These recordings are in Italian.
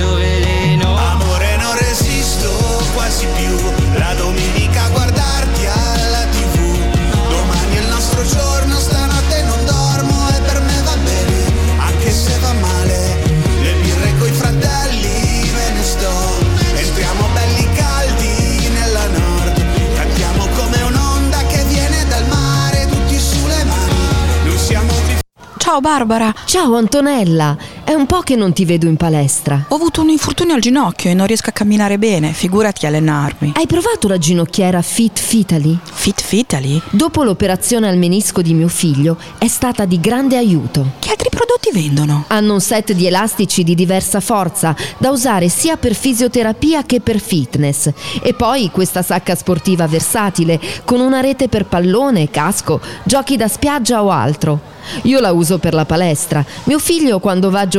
Questo veleno Amore non resisto quasi più. La domenica a guardarti alla tv Domani è il nostro giorno, stanotte non dormo E per me va bene, anche se va male. Le birre coi fratelli me ne sto. Entriamo belli caldi nella nord. Cantiamo come un'onda che viene dal mare Tutti sulle mani, noi siamo Ciao Barbara, Ciao Antonella, è un po' che non ti vedo in palestra. ho avuto un infortunio al ginocchio e non riesco a camminare bene, figurati allenarmi. Hai provato la ginocchiera Fit Fitali? Fit Fitali? Dopo l'operazione al menisco di mio figlio è stata di grande aiuto. Che altri prodotti vendono? Hanno un set di elastici di diversa forza da usare sia per fisioterapia che per fitness. E poi questa sacca sportiva versatile con una rete per pallone, casco, giochi da spiaggia o altro. Io la uso per la palestra, mio figlio quando va a giocare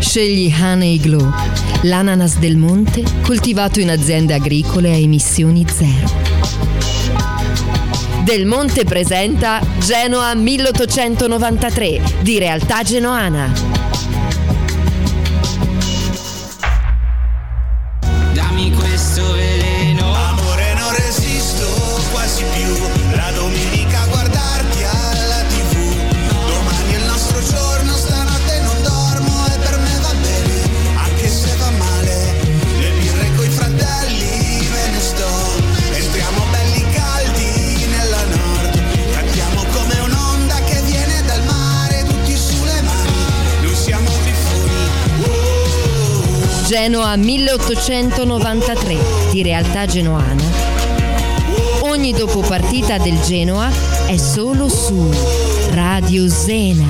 Scegli Honey Glow, l'ananas del monte coltivato in aziende agricole a emissioni zero. Del Monte presenta Genoa 1893 di Realtà Genoana. Genoa 1893 di Realtà Genoana. Ogni dopo partita del Genoa è solo su Radio Zena.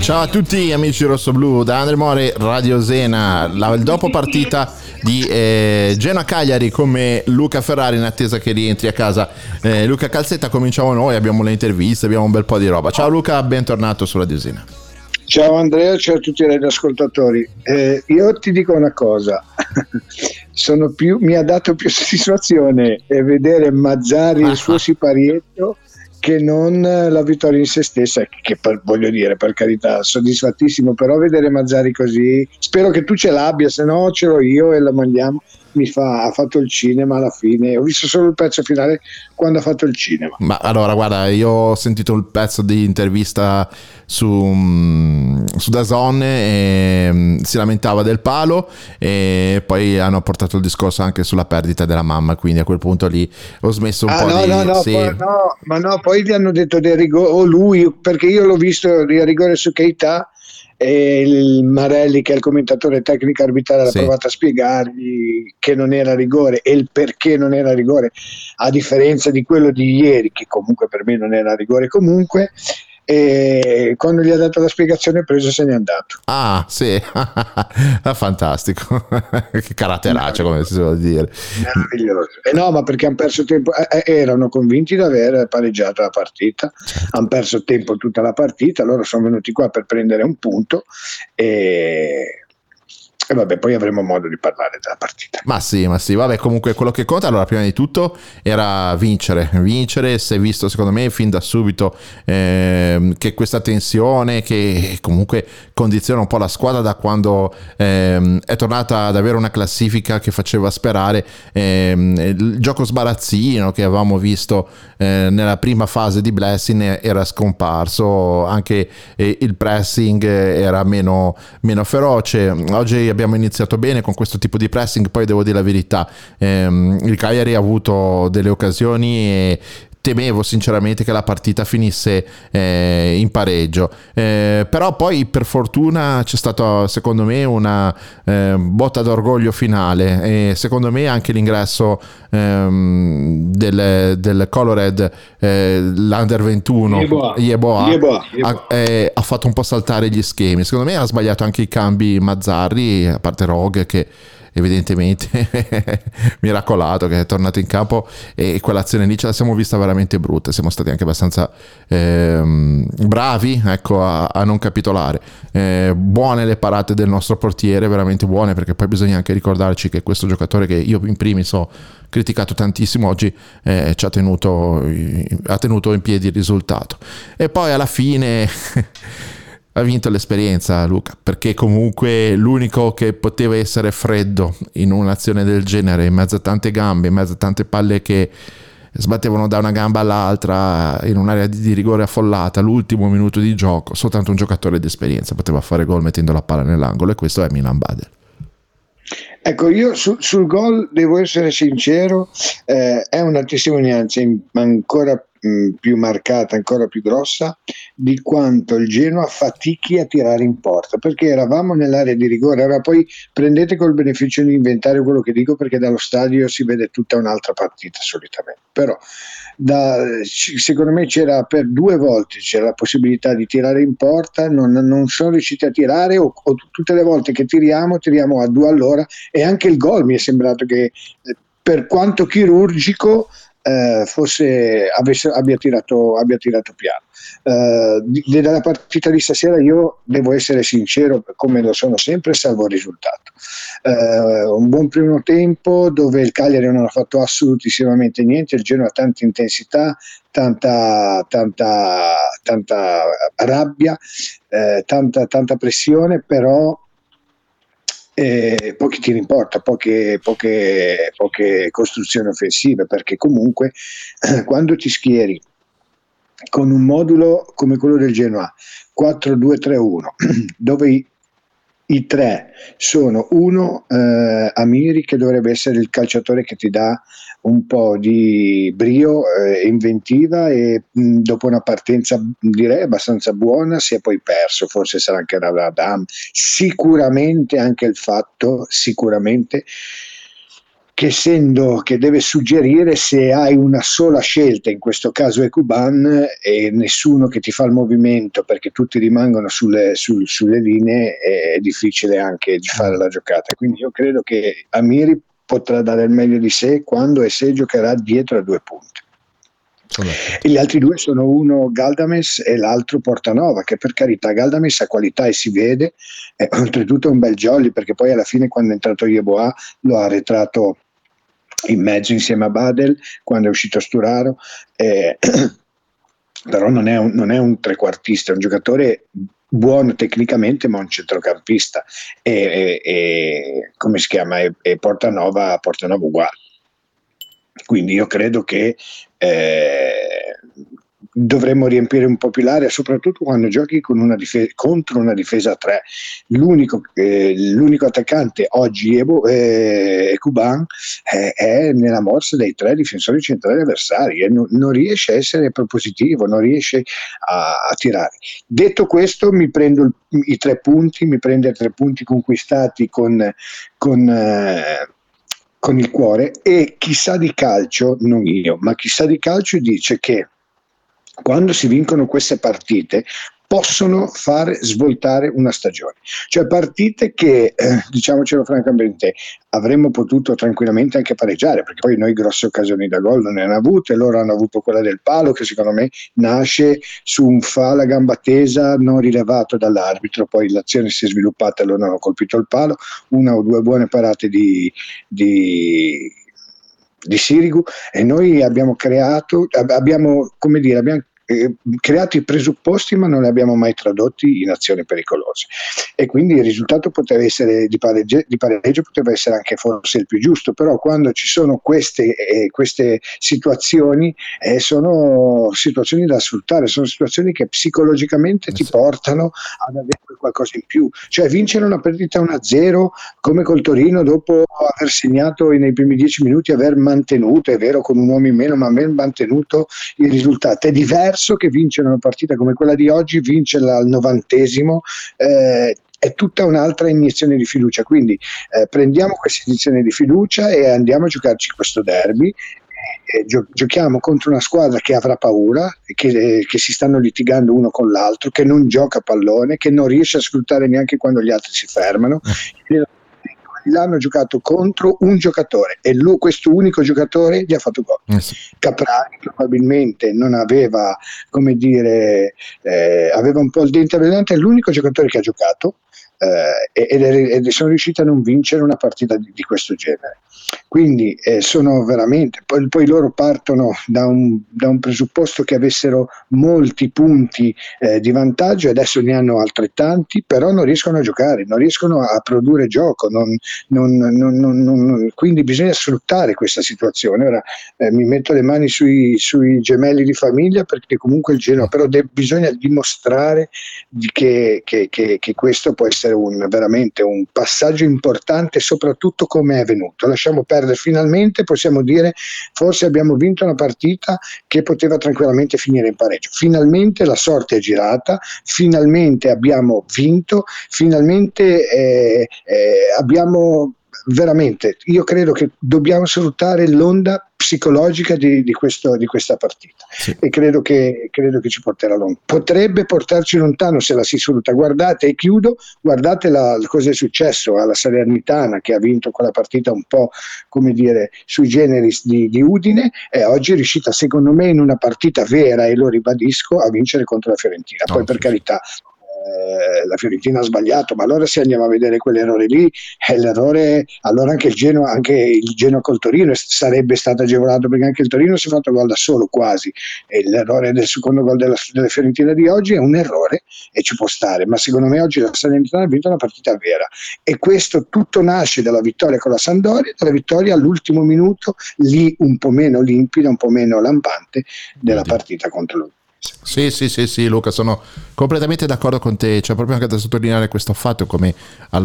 Ciao a tutti amici rossoblù, da Andre More, Radio Zena, la, il dopo partita di eh, Genoa Cagliari come Luca Ferrari in attesa che rientri a casa. Eh, Luca Calzetta, cominciamo noi, abbiamo le interviste, abbiamo un bel po' di roba. Ciao Luca, bentornato su Radio Zena. Ciao Andrea, ciao a tutti i radioascoltatori. Eh, io ti dico una cosa, Sono più, mi ha dato più soddisfazione eh, vedere Mazzari e il suo siparietto che non la vittoria in se stessa, che per, voglio dire, per carità, soddisfattissimo, però vedere Mazzari così, spero che tu ce l'abbia, se no ce l'ho io e la mandiamo. Mi fa, ha fatto il cinema alla fine, ho visto solo il pezzo finale quando ha fatto il cinema. Ma allora, guarda, io ho sentito il pezzo di intervista su, mm, su Dazon e mm, si lamentava del palo e poi hanno portato il discorso anche sulla perdita della mamma, quindi a quel punto lì ho smesso un Ah, po' no, di... no, no, sì. poi- no, ma no, poi gli hanno detto del rigore, o lui, perché io l'ho visto di rigore su Keita e il Marelli, che è il commentatore tecnico arbitrale, Sì. ha provato a spiegargli che non era rigore e il perché non era rigore, a differenza di quello di ieri, che comunque per me non era rigore comunque. E quando gli ha dato la spiegazione preso se n'è andato. Ah, sì, fantastico. che caratteraccio, come si suol dire. Meraviglioso. E no, ma perché hanno perso tempo, eh, eh, erano convinti di aver pareggiato la partita, hanno perso tempo tutta la partita, loro sono venuti qua per prendere un punto e e vabbè, poi avremo modo di parlare della partita. Ma sì, ma sì, vabbè, comunque quello che conta, allora prima di tutto era vincere, vincere, si è visto secondo me fin da subito ehm, che questa tensione che comunque condiziona un po' la squadra da quando ehm, è tornata ad avere una classifica che faceva sperare, ehm, il gioco sbarazzino che avevamo visto eh, nella prima fase di Blessing era scomparso, anche eh, il pressing era meno, meno feroce, oggi abbiamo iniziato bene con questo tipo di pressing, poi devo dire la verità, ehm, il Cagliari ha avuto delle occasioni e temevo sinceramente che la partita finisse eh, in pareggio. Eh, però poi per fortuna c'è stata secondo me una eh, botta d'orgoglio finale. E secondo me anche l'ingresso ehm, del, del Colored eh, l'Under 21 Yeboah. Yeboah, Yeboah, ha, eh, ha fatto un po' saltare gli schemi. Secondo me ha sbagliato anche i cambi Mazzarri a parte Rogue che evidentemente miracolato che è tornato in campo e quell'azione lì ce la siamo vista veramente brutta. Siamo stati anche abbastanza ehm, bravi ecco, a, a non capitolare. Eh, buone le parate del nostro portiere veramente buone perché poi bisogna anche ricordarci che questo giocatore che io in primis ho criticato tantissimo oggi eh, ci ha tenuto, ha tenuto in piedi il risultato. E poi alla fine ha vinto l'esperienza Luca, perché comunque l'unico che poteva essere freddo in un'azione del genere, in mezzo a tante gambe, in mezzo a tante palle che sbattevano da una gamba all'altra in un'area di rigore affollata, l'ultimo minuto di gioco, soltanto un giocatore d'esperienza poteva fare gol mettendo la palla nell'angolo e questo è Milan Badel. Ecco, io su- sul gol devo essere sincero, eh, è una testimonianza in- ancora più marcata, ancora più grossa di quanto il Genoa fatichi a tirare in porta, perché eravamo nell'area di rigore. Ora poi prendete col beneficio di inventario quello che dico, perché dallo stadio si vede tutta un'altra partita solitamente. Però da, secondo me c'era per due volte c'era la possibilità di tirare in porta, non, non sono riusciti a tirare o, o tutte le volte che tiriamo, tiriamo a due all'ora e anche il gol mi è sembrato che per quanto chirurgico eh, fosse, avesse, abbia, tirato, abbia tirato piano. Eh, della partita di stasera io devo essere sincero, come lo sono sempre, salvo il risultato. Eh, un buon primo tempo dove il Cagliari non ha fatto assolutissimamente niente, il Genoa ha tanta intensità, tanta, tanta, tanta rabbia, eh, tanta, tanta pressione, però eh, pochi tiri in porta, poche, poche, poche costruzioni offensive, perché comunque eh, quando ti schieri con un modulo come quello del Genoa 4-2-3-1, dove i, i tre sono uno eh, Amiri che dovrebbe essere il calciatore che ti dà un po' di brio, eh, inventiva e mh, dopo una partenza direi abbastanza buona si è poi perso, forse sarà anche Radam, sicuramente anche il fatto, sicuramente che essendo che deve suggerire se hai una sola scelta, in questo caso è Kuban, e nessuno che ti fa il movimento perché tutti rimangono sulle, sul- sulle linee, è difficile anche di fare la giocata. Quindi io credo che Amiri potrà dare il meglio di sé quando e se giocherà dietro a due punti. E gli altri due sono uno Galdames e l'altro Portanova, che per carità Galdames ha qualità e si vede, e oltretutto è un bel jolly perché poi alla fine quando è entrato Yeboah lo ha arretrato in mezzo insieme a Badel quando è uscito Sturaro. eh, però non è, un, non è un trequartista, è un giocatore buono tecnicamente ma un centrocampista. E, e- e- come si chiama? E, Portanova, Portanova uguale. Quindi io credo che eh, dovremmo riempire un po' più l'area soprattutto quando giochi una dife- contro una difesa a 3 l'unico, eh, l'unico attaccante oggi Ebo, eh, Kuban eh, è nella morsa dei tre difensori centrali avversari e non, non riesce a essere propositivo non riesce a, a tirare. Detto questo mi prendo il- i tre punti mi prendo i tre punti conquistati con, con eh, con il cuore e chissà di calcio, non io, ma chissà di calcio dice che quando si vincono queste partite possono fare svoltare una stagione. Cioè partite che, eh, diciamocelo francamente, avremmo potuto tranquillamente anche pareggiare, perché poi noi grosse occasioni da gol non ne hanno avute, loro hanno avuto quella del palo che secondo me nasce su un fa la gamba tesa non rilevato dall'arbitro, poi l'azione si è sviluppata e loro hanno colpito il palo, una o due buone parate di, di di Sirigu e noi abbiamo creato, abbiamo, come dire, abbiamo eh, creato i presupposti ma non li abbiamo mai tradotti in azioni pericolose. E quindi il risultato poteva essere di pareggio, di pareggio poteva essere anche forse il più giusto però quando ci sono queste, eh, queste situazioni eh, sono situazioni da sfruttare sono situazioni che psicologicamente ti portano ad avere qualcosa in più. Cioè vincere una partita 1-0 come col Torino dopo aver segnato nei primi dieci minuti aver mantenuto è vero con un uomo in meno ma aver mantenuto il risultato è diverso diverso che vincere una partita come quella di oggi, vincerla al novantesimo. Eh, è tutta un'altra iniezione di fiducia. Quindi eh, prendiamo questa iniezione di fiducia e andiamo a giocarci questo derby. Eh, gio- giochiamo contro una squadra che avrà paura, che, eh, che, si stanno litigando uno con l'altro, che non gioca a pallone, che non riesce a sfruttare neanche quando gli altri si fermano. L'hanno giocato contro un giocatore e lui, questo unico giocatore gli ha fatto gol. Eh sì. Caprari probabilmente non aveva, come dire, eh, aveva un po' il dente avvelenante, è l'unico giocatore che ha giocato eh, ed, ed, sono riusciti a non vincere una partita di, di questo genere. Quindi eh, sono veramente, poi, poi loro partono da un, da un, presupposto che avessero molti punti eh, di vantaggio adesso ne hanno altrettanti, però non riescono a giocare, non riescono a produrre gioco, non, non, non, quindi bisogna sfruttare questa situazione. Ora eh, mi metto le mani sui, sui, gemelli di famiglia perché comunque il Genoa, però de- bisogna dimostrare di che, che, che, che, questo può essere un, veramente un passaggio importante, soprattutto come è venuto. Lasciamo perdere finalmente, possiamo dire forse abbiamo vinto una partita che poteva tranquillamente finire in pareggio. Finalmente la sorte è girata, finalmente abbiamo vinto, finalmente eh, eh, abbiamo veramente, io credo che dobbiamo sfruttare l'onda psicologica di, di, questo, di questa partita sì. e credo che, credo che, ci porterà lontano. Potrebbe portarci lontano se la si sfrutta. Guardate, e chiudo, guardate la, cosa è successo alla Salernitana che ha vinto quella partita un po' come dire sui generis di, di Udine e oggi è riuscita secondo me in una partita vera e lo ribadisco a vincere contro la Fiorentina. Poi no, per sì. carità eh, la Fiorentina ha sbagliato, ma allora se andiamo a vedere quell'errore lì, è l'errore, allora anche il Genoa, anche il Genoa col Torino sarebbe stato agevolato perché anche il Torino si è fatto gol da solo quasi. E l'errore del secondo gol della, della, Fiorentina di oggi è un errore e ci può stare, ma secondo me oggi la Salernitana ha vinto una partita vera. E questo tutto nasce dalla vittoria con la Sandoria, dalla vittoria all'ultimo minuto lì un po' meno limpida, un po' meno lampante della partita contro l'Udinese. Sì, sì, sì, sì, Luca, sono completamente d'accordo con te. C'è proprio anche da sottolineare questo fatto, come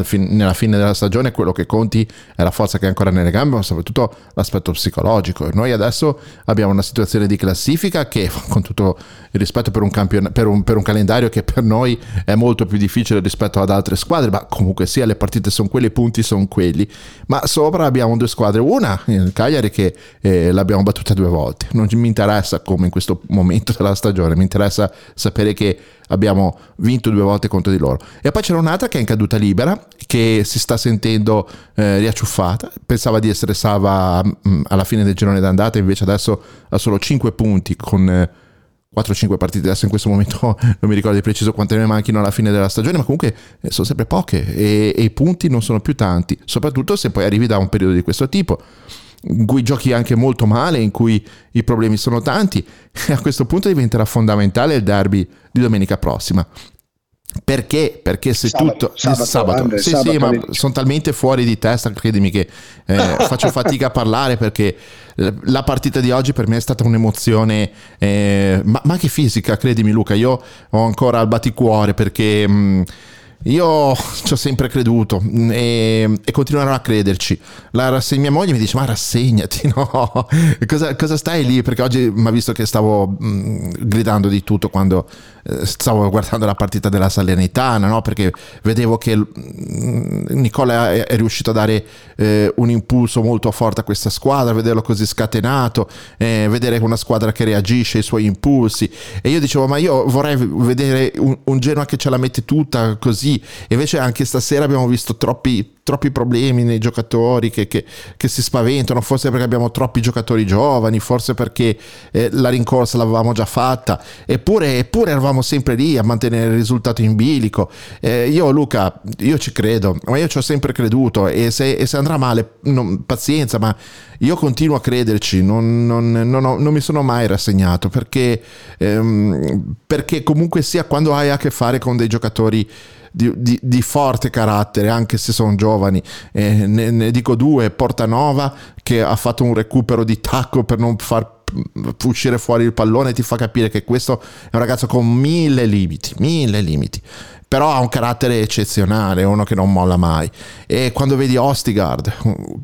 fin- nella fine della stagione quello che conti è la forza che è ancora nelle gambe, ma soprattutto l'aspetto psicologico. Noi adesso abbiamo una situazione di classifica che, con tutto il rispetto per un, campion- per un, per un calendario che per noi è molto più difficile rispetto ad altre squadre, ma comunque sia le partite sono quelle, i punti sono quelli. Ma sopra abbiamo due squadre, una il Cagliari che eh, l'abbiamo battuta due volte. Non mi interessa come in questo momento della stagione, mi interessa sapere che abbiamo vinto due volte contro di loro. E poi c'era un'altra che è in caduta libera, che si sta sentendo eh, riacciuffata, pensava di essere salva mh, mm, alla fine del girone d'andata, invece adesso ha solo 5 punti con... Eh, 4-5 partite. Adesso in questo momento non mi ricordo di preciso quante ne manchino alla fine della stagione ma comunque eh, sono sempre poche e, e, i punti non sono più tanti soprattutto se poi arrivi da un periodo di questo tipo in cui giochi anche molto male in cui i problemi sono tanti e a questo punto diventerà fondamentale il derby di domenica prossima. Perché? Perché se sabato, tutto sabato, sabato, Andre, sì, sabato sì, ma sono talmente fuori di testa, credimi che eh, faccio fatica a parlare perché la partita di oggi per me è stata un'emozione, eh, ma, ma, anche fisica, credimi Luca, io ho ancora il batticuore perché mh, mm, io ci ho sempre creduto mm, e, e, continuerò a crederci. La mia moglie mi dice: Ma rassegnati, no? Cosa, cosa stai lì? Perché oggi mi ha visto che stavo mh, mm, gridando di tutto quando stavo guardando la partita della Salernitana, no? perché vedevo che mm, Nicola è, è riuscito a dare eh, un impulso molto forte a questa squadra, vederlo così scatenato, eh, vedere una squadra che reagisce ai suoi impulsi. E io dicevo, ma io vorrei vedere un, un Genoa che ce la mette tutta così. E invece anche stasera abbiamo visto troppi troppi problemi nei giocatori che, che, che, si spaventano, forse perché abbiamo troppi giocatori giovani, forse perché eh, la rincorsa l'avevamo già fatta, eppure, eppure, eravamo sempre lì a mantenere il risultato in bilico. Eh, io Luca, io ci credo, ma io ci ho sempre creduto e se, e se andrà male, non, pazienza, ma io continuo a crederci, non, non, non, ho, mi sono mai rassegnato perché, ehm, perché comunque sia quando hai a che fare con dei giocatori di, di, di forte carattere, anche se sono giovani. Eh, ne, ne, dico due, Portanova che ha fatto un recupero di tacco per non far uscire fuori il pallone, ti fa capire che questo è un ragazzo con mille limiti, mille limiti però ha un carattere eccezionale, uno che non molla mai. E quando vedi Ostigard,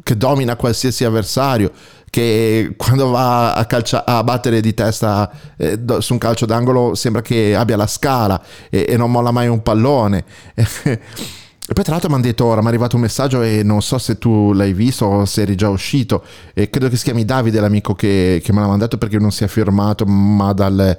che domina qualsiasi avversario, che quando va a, calcia- a battere di testa eh, su un calcio d'angolo sembra che abbia la scala e, e non molla mai un pallone. E poi tra l'altro mi hanno detto, ora mi è arrivato un messaggio e non so se tu l'hai visto o se eri già uscito, e credo che si chiami Davide l'amico che, che me l'ha mandato perché non si è firmato, ma dal,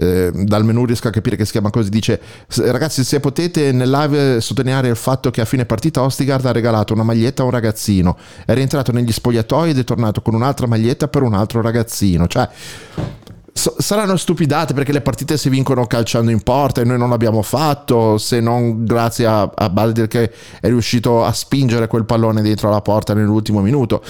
eh, dal menu riesco a capire che si chiama così, dice ragazzi se potete nel live sottolineare il fatto che a fine partita Ostigard ha regalato una maglietta a un ragazzino, è rientrato negli spogliatoi ed è tornato con un'altra maglietta per un altro ragazzino, cioè saranno stupidate perché le partite si vincono calciando in porta e noi non l'abbiamo fatto se non grazie a, a Baldir che è riuscito a spingere quel pallone dietro la porta nell'ultimo minuto.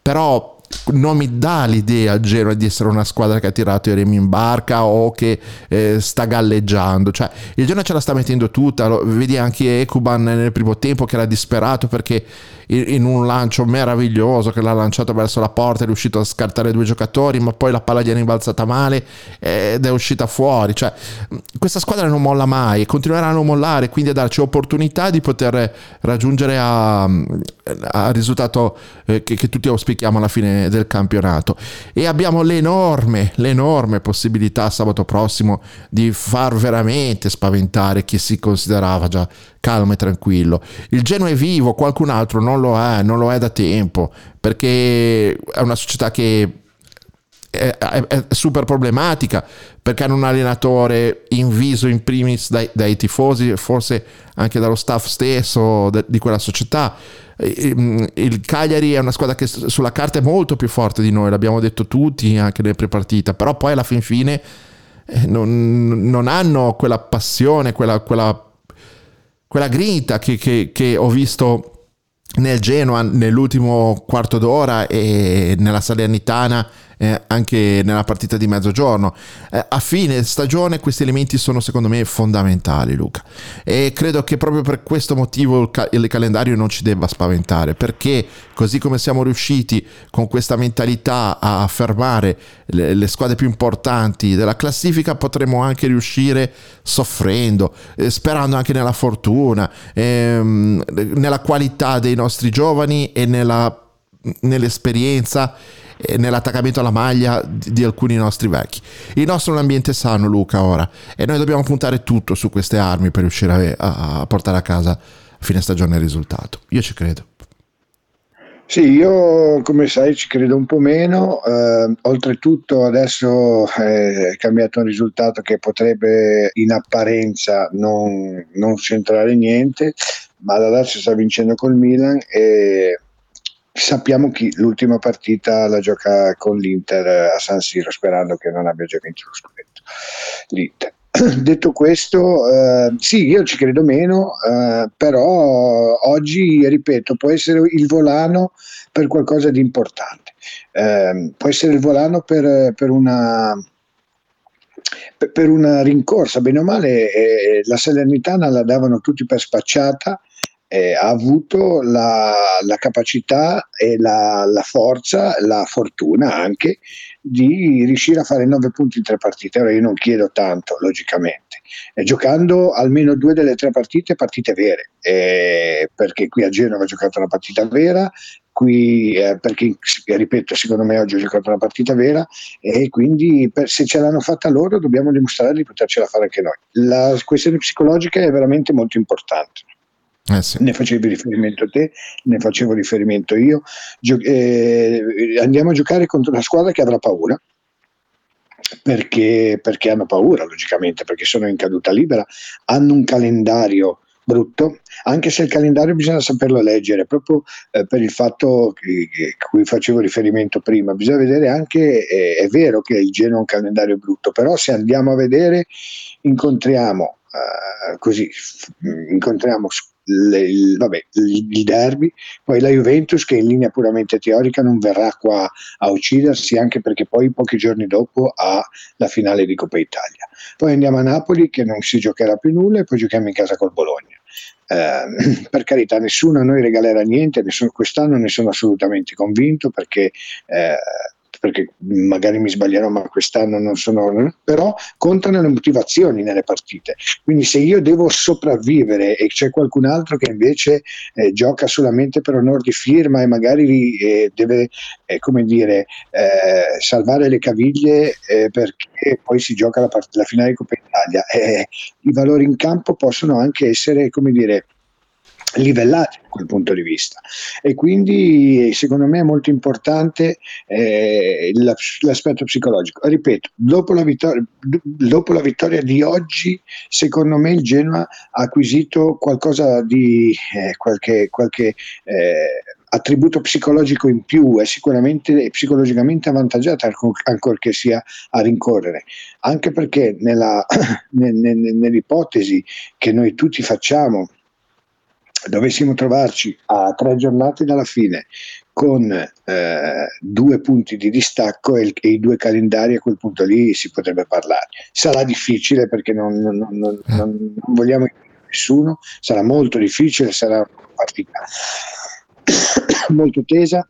Però non mi dà l'idea a Genoa di essere una squadra che ha tirato i remi in barca o che eh, sta galleggiando. Cioè, il Genoa ce la sta mettendo tutta. Lo, vedi anche Ekuban nel primo tempo che era disperato perché in un lancio meraviglioso che l'ha lanciato verso la porta è riuscito a scartare due giocatori ma poi la palla gli è rimbalzata male ed è uscita fuori cioè questa squadra non molla mai e continuerà a non mollare quindi a darci opportunità di poter raggiungere al risultato eh, che, che tutti auspichiamo alla fine del campionato e abbiamo l'enorme l'enorme possibilità sabato prossimo di far veramente spaventare chi si considerava già calmo e tranquillo. Il Genoa è vivo, qualcun altro non lo è, non lo è da tempo, perché è una società che è, è, super problematica, perché hanno un allenatore inviso in primis dai, dai tifosi, forse anche dallo staff stesso de, di quella società. Il Cagliari è una squadra che sulla carta è molto più forte di noi, l'abbiamo detto tutti anche nelle prepartita, però poi alla fin fine eh, non, non hanno quella passione, quella, quella quella grinta che, che, che ho visto nel Genoa nell'ultimo quarto d'ora e nella Salernitana eh, anche nella partita di mezzogiorno. Eh, a fine stagione questi elementi sono secondo me fondamentali, Luca. E credo che proprio per questo motivo il, ca- il calendario non ci debba spaventare, perché così come siamo riusciti con questa mentalità a fermare le, le squadre più importanti della classifica, potremo anche riuscire soffrendo, eh, sperando anche nella fortuna, ehm, nella qualità dei nostri giovani e nella, nell'esperienza nell'attaccamento alla maglia di, di, alcuni nostri vecchi. Il nostro è un ambiente sano, Luca, ora, e noi dobbiamo puntare tutto su queste armi per riuscire a, a portare a casa a fine stagione il risultato. Io ci credo. Sì, io come sai ci credo un po' meno, eh, oltretutto adesso è cambiato un risultato che potrebbe in apparenza non, non centrare niente, ma la Lazio sta vincendo col Milan e sappiamo chi l'ultima partita la gioca con l'Inter a San Siro, sperando che non abbia già vinto lo scudetto. L'Inter. Detto questo, eh, sì, io ci credo meno, eh, però oggi, ripeto, può essere il volano per qualcosa di importante. Eh, può essere il volano per, per una per una rincorsa, bene o male, eh, la Salernitana la davano tutti per spacciata eh, ha avuto la, la capacità e la, la, forza, la fortuna anche di riuscire a fare 9 punti in tre partite. Ora io non chiedo tanto, logicamente, eh, giocando almeno due delle tre partite, partite vere, eh, perché qui a Genova ha giocato una partita vera qui eh, perché ripeto secondo me oggi ho giocato una partita vera e quindi per, se ce l'hanno fatta loro dobbiamo dimostrare di potercela fare anche noi. La questione psicologica è veramente molto importante Eh sì. ne facevi riferimento te, ne facevo riferimento io. Gio- eh, andiamo a giocare contro una squadra che avrà paura. Perché, perché hanno paura, logicamente, perché sono in caduta libera, hanno un calendario brutto, anche se il calendario bisogna saperlo leggere, proprio eh, per il fatto che, che- cui facevo riferimento prima, bisogna vedere anche, eh, è vero che il Genoa ha un calendario brutto, però se andiamo a vedere incontriamo eh, così, incontriamo le- il, vabbè, il derby, poi la Juventus che in linea puramente teorica non verrà qua a uccidersi anche perché poi pochi giorni dopo ha la finale di Coppa Italia. Poi andiamo a Napoli che non si giocherà più nulla e poi giochiamo in casa col Bologna. Eh, per carità, nessuno a noi regalerà niente, nessuno- quest'anno ne sono assolutamente convinto perché, eh, perché magari mi sbaglierò, ma quest'anno non sono. però contano le motivazioni nelle partite. Quindi se io devo sopravvivere e c'è qualcun altro che invece eh, gioca solamente per onor di firma e magari eh, deve, eh, come dire, eh, salvare le caviglie eh, perché poi si gioca la, part- la finale di Coppa Italia, eh, i valori in campo possono anche essere, come dire, livellati da quel punto di vista. E quindi secondo me è molto importante eh, la- l'aspetto psicologico. Ripeto dopo la, vittoria, dopo la vittoria di oggi secondo me il Genoa ha acquisito qualcosa di eh, qualche, qualche eh, attributo psicologico in più è sicuramente psicologicamente avvantaggiata ancor- ancorché sia a rincorrere. Anche perché nella, ne- ne- nell'ipotesi che noi tutti facciamo dovessimo trovarci a tre giornate dalla fine con eh, due punti di distacco e, il- e i due calendari a quel punto lì si potrebbe parlare. Sarà difficile perché non, non- non- non- non vogliamo nessuno, sarà molto difficile, sarà una partita molto tesa.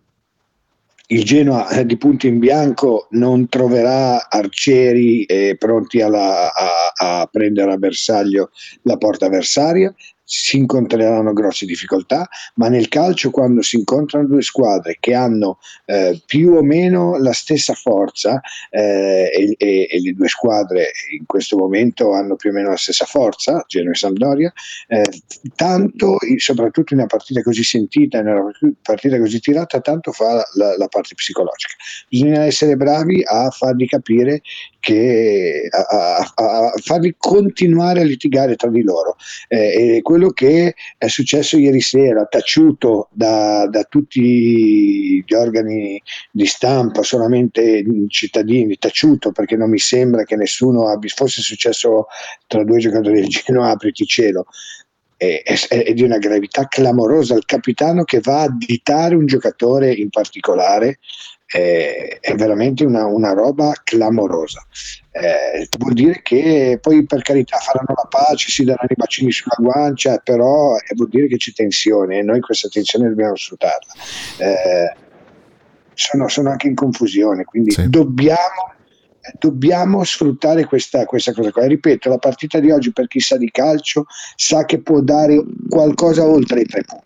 Il Genoa eh, di punto in bianco non troverà arcieri eh, pronti alla- a, a prendere a bersaglio la porta avversaria, si incontreranno grosse difficoltà, ma nel calcio quando si incontrano due squadre che hanno eh, più o meno la stessa forza eh, e, e- le due squadre in questo momento hanno più o meno la stessa forza, Genoa e Sampdoria, eh, tanto, soprattutto in una partita così sentita, in una partita così tirata, tanto fa la, la parte psicologica. Bisogna essere bravi a fargli capire che a, a- farli continuare a litigare tra di loro. Eh, quello che è successo ieri sera, taciuto da, da tutti gli organi di stampa, solamente cittadini, taciuto perché non mi sembra che nessuno abbia, fosse successo tra due giocatori del Genoa, apriti cielo. È, di una gravità clamorosa il capitano che va a additare un giocatore in particolare è, è veramente una, una roba clamorosa. Eh, vuol dire che poi per carità faranno la pace, si daranno i bacini sulla guancia, però eh, vuol dire che c'è tensione e noi questa tensione dobbiamo sfruttarla. Eh, sono, sono anche in confusione, quindi dobbiamo, dobbiamo sfruttare questa, questa cosa qua. Ripeto, la partita di oggi per chi sa di calcio sa che può dare qualcosa oltre i tre punti.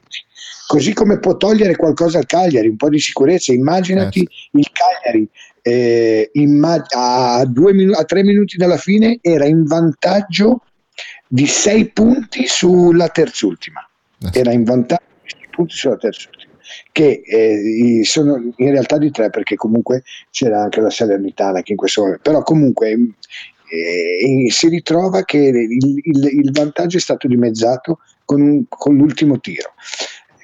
Così come può togliere qualcosa al Cagliari, un po' di sicurezza. Immaginati il Cagliari eh, imma- a, due a tre minuti dalla fine era in vantaggio di sei punti sulla terzultima. Era in vantaggio di sei punti sulla terzultima, che eh, sono in realtà di tre perché comunque c'era anche la Salernitana che in questo momento. Però comunque eh, si ritrova che il, il- il vantaggio è stato dimezzato con, un- con l'ultimo tiro.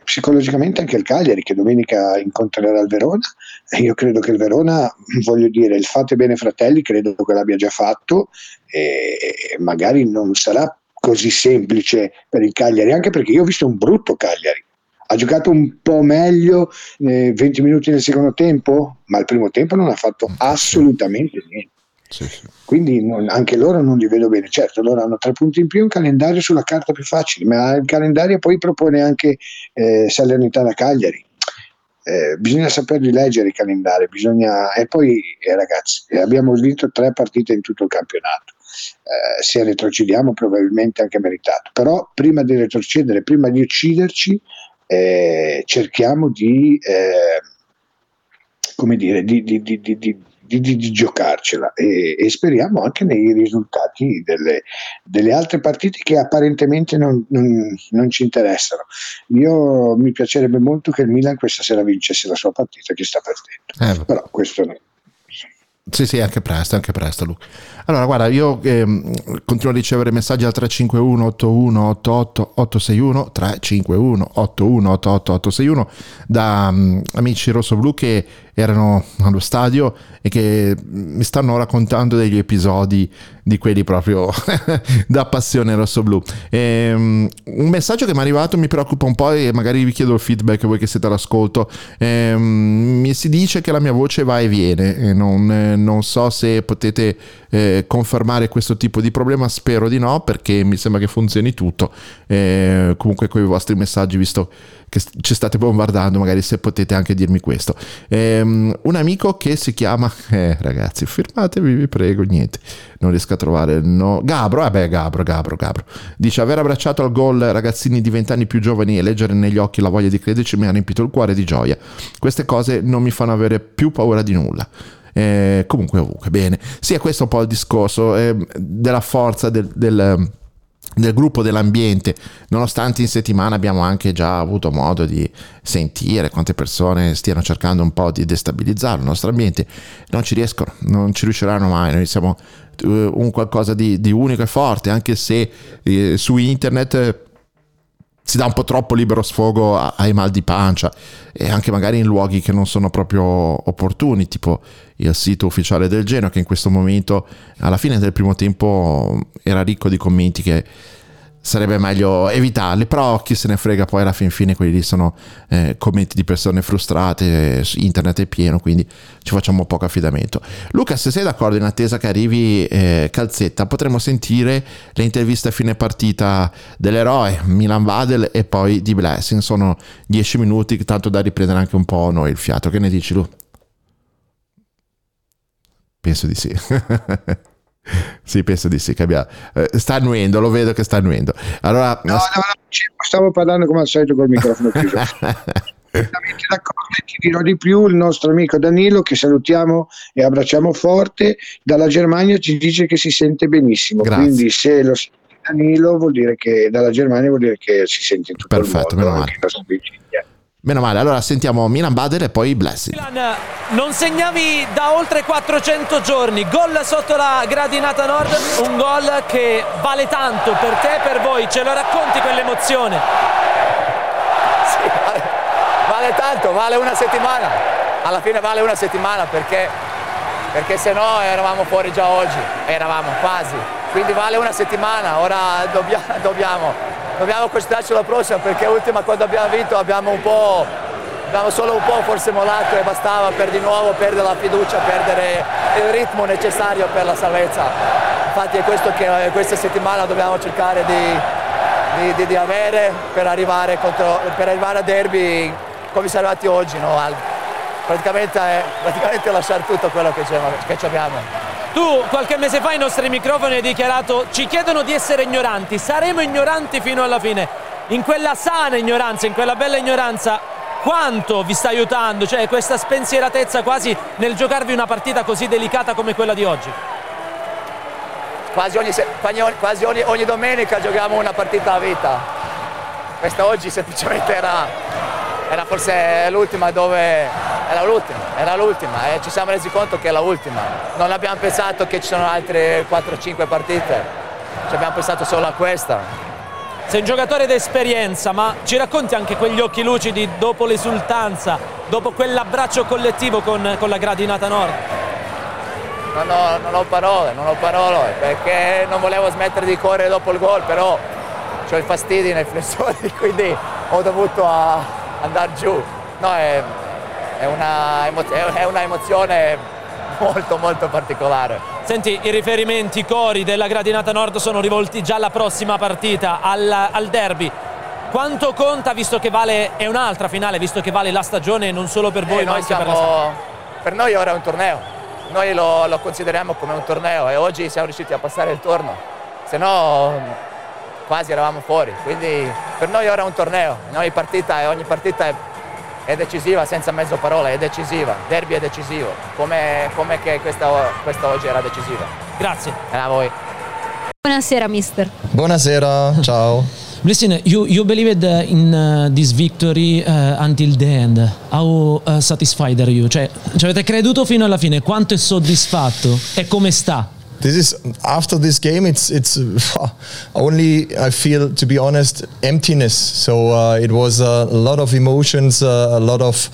Psicologicamente anche il Cagliari che domenica incontrerà il Verona, e io credo che il Verona, voglio dire, il fate bene fratelli, credo che l'abbia già fatto e magari non sarà così semplice per il Cagliari, anche perché io ho visto un brutto Cagliari. Ha giocato un po' meglio eh, 20 minuti nel secondo tempo, ma il primo tempo non ha fatto assolutamente niente. Quindi non- anche loro non li vedo bene. Certo, loro hanno tre punti in più, un calendario sulla carta più facile, ma il calendario poi propone anche eh, Salernitana Cagliari. Eh, bisogna saperli leggere i calendari, bisogna... e poi eh, ragazzi, abbiamo vinto tre partite in tutto il campionato. Eh, se retrocediamo probabilmente anche meritato, però prima di retrocedere, prima di ucciderci, eh, cerchiamo di, eh, come dire, di, di, di, di, di, di, di- giocarcela e, e speriamo anche nei risultati delle, delle altre partite che apparentemente non, non- non ci interessano. Io mi piacerebbe molto che il Milan questa sera vincesse la sua partita che sta perdendo, Eh, però questo no. Sì, sì, anche presto, anche presto, Luca. Allora, guarda, io ehm, continuo a ricevere messaggi al 351 81 88 861 351 81 88 861 da mm, amici rossoblu che erano allo stadio e che mi stanno raccontando degli episodi di quelli proprio da passione rossoblu. Ehm, un messaggio che mi è arrivato mi preoccupa un po' e magari vi chiedo il feedback voi che siete all'ascolto. Ehm, mi si dice che la mia voce va e viene e non, non so se potete eh, confermare questo tipo di problema, spero di no perché mi sembra che funzioni tutto. Eh, comunque con i vostri messaggi, visto che ci state bombardando, magari se potete anche dirmi questo. Ehm, un amico che si chiama, eh, ragazzi, firmatevi, vi prego, niente, non riesco a trovare no. Gabro, eh beh, Gabro, Gabro, Gabro. Dice aver abbracciato al gol ragazzini di 20 anni più giovani e leggere negli occhi la voglia di crederci mi ha riempito il cuore di gioia. Queste cose non mi fanno avere più paura di nulla. Eh, comunque ovunque, bene. Sì, è questo un po' il discorso eh, della forza del- del del gruppo dell'ambiente, nonostante in settimana abbiamo anche già avuto modo di sentire quante persone stiano cercando un po' di destabilizzare il nostro ambiente, non ci riescono, non ci riusciranno mai, noi siamo eh, un qualcosa di, di unico e forte, anche se eh, su internet si dà un po' troppo libero sfogo ai mal di pancia e anche magari in luoghi che non sono proprio opportuni, tipo il sito ufficiale del Genoa che in questo momento alla fine del primo tempo era ricco di commenti che sarebbe meglio evitarli, però chi se ne frega poi alla fin fine quelli lì sono eh, commenti di persone frustrate, internet è pieno, quindi ci facciamo poco affidamento. Luca, se sei d'accordo in attesa che arrivi eh, Calzetta, potremo sentire le interviste a fine partita dell'eroe, Milan Vadel e poi di Blessing, sono 10 minuti, tanto da riprendere anche un po' noi il fiato, che ne dici Lu? Penso di sì. sì, penso di sì. Che abbia... eh, sta annuendo, lo vedo che sta annuendo. Allora, No, no, no, stavo parlando come al solito col microfono chiuso. Completamente d'accordo e ti dirò di più, il nostro amico Danilo che salutiamo e abbracciamo forte dalla Germania ci dice che si sente benissimo, Grazie. quindi se lo sente Danilo vuol dire che dalla Germania vuol dire che si sente in tutto Perfetto, il mondo, meno i nostri vicini. Meno male. Allora sentiamo Milan Bader e poi Blessing. Milan, non segnavi da oltre 400 giorni, gol sotto la gradinata nord, un gol che vale tanto per te e per voi, ce lo racconti quell'emozione? Sì, vale, vale tanto, vale una settimana. Alla fine vale una settimana perché, perché se no eravamo fuori già oggi, eravamo quasi. Quindi vale una settimana, ora dobbia- dobbiamo, dobbiamo concentrarci sulla prossima perché l'ultima quando abbiamo vinto abbiamo un po', abbiamo solo un po' forse mollato e bastava per di nuovo perdere la fiducia, perdere il ritmo necessario per la salvezza. Infatti è questo che eh, questa settimana dobbiamo cercare di, di, di- di avere per arrivare, contro, per arrivare a derby come siamo arrivati oggi, no? Praticamente, praticamente lasciare tutto quello che, che abbiamo. Tu qualche mese fa ai nostri microfoni hai dichiarato ci chiedono di essere ignoranti, saremo ignoranti fino alla fine. In quella sana ignoranza, in quella bella ignoranza, quanto vi sta aiutando? Cioè questa spensieratezza quasi nel giocarvi una partita così delicata come quella di oggi? Quasi ogni, quasi ogni- ogni domenica giochiamo una partita a vita. Questa oggi semplicemente era, era forse l'ultima dove... Era l'ultima, era l'ultima e ci siamo resi conto che era l'ultima. Non abbiamo pensato che ci sono altre 4-5 partite, ci abbiamo pensato solo a questa. Sei un giocatore d'esperienza, ma ci racconti anche quegli occhi lucidi dopo l'esultanza, dopo quell'abbraccio collettivo con, con la gradinata nord? Non ho, non ho parole, non ho parole, perché non volevo smettere di correre dopo il gol, però ho i fastidi nei flessori, quindi ho dovuto andare giù. No, è, è una, è una emozione molto molto particolare. Senti, i riferimenti, i cori della gradinata nord sono rivolti già alla prossima partita, al, al derby. Quanto conta, visto che vale, è un'altra finale, visto che vale la stagione non solo per voi Eh, ma anche per la siamo- per noi ora è un torneo, noi lo, lo consideriamo come un torneo e oggi siamo riusciti a passare il turno, se no quasi eravamo fuori, quindi per noi ora è un torneo, ogni partita, ogni partita è, è decisiva senza mezzo parola, è decisiva, derby è decisivo, come, come che questa, questa oggi era decisiva. Grazie. A voi. Buonasera mister. Buonasera, ciao. Listen, you, you believed uh, in uh, this victory uh, until the end. How uh, satisfied are you? Cioè, ci avete creduto fino alla fine. Quanto è soddisfatto? E come sta? This is after this game. It's it's only I feel to be honest emptiness. So uh, it was a lot of emotions, uh, a lot of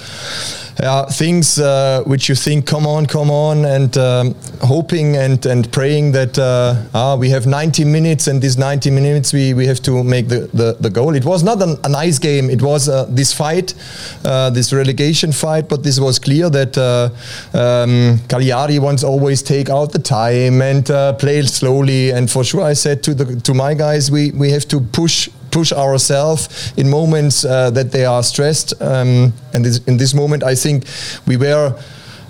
uh, things uh, which you think, come on, come on, and um, hoping and, and praying that uh, ah, we have 90 minutes, and these 90 minutes we, we have to make the, the, the goal. It was not an, a nice game. It was uh, this fight, uh, this relegation fight, but this was clear that um, Cagliari wants always take out the time and play slowly. And for sure, I said to the to my guys, we, we have to push push ourselves in moments uh, that they are stressed. Um, and this, in this moment, I think we were.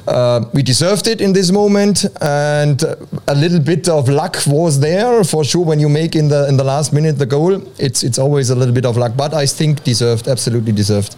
Uh, we deserved it in this moment, and a little bit of luck was there for sure. When you make in the in the last minute the goal, it's it's always a little bit of luck, but I think deserved, absolutely deserved.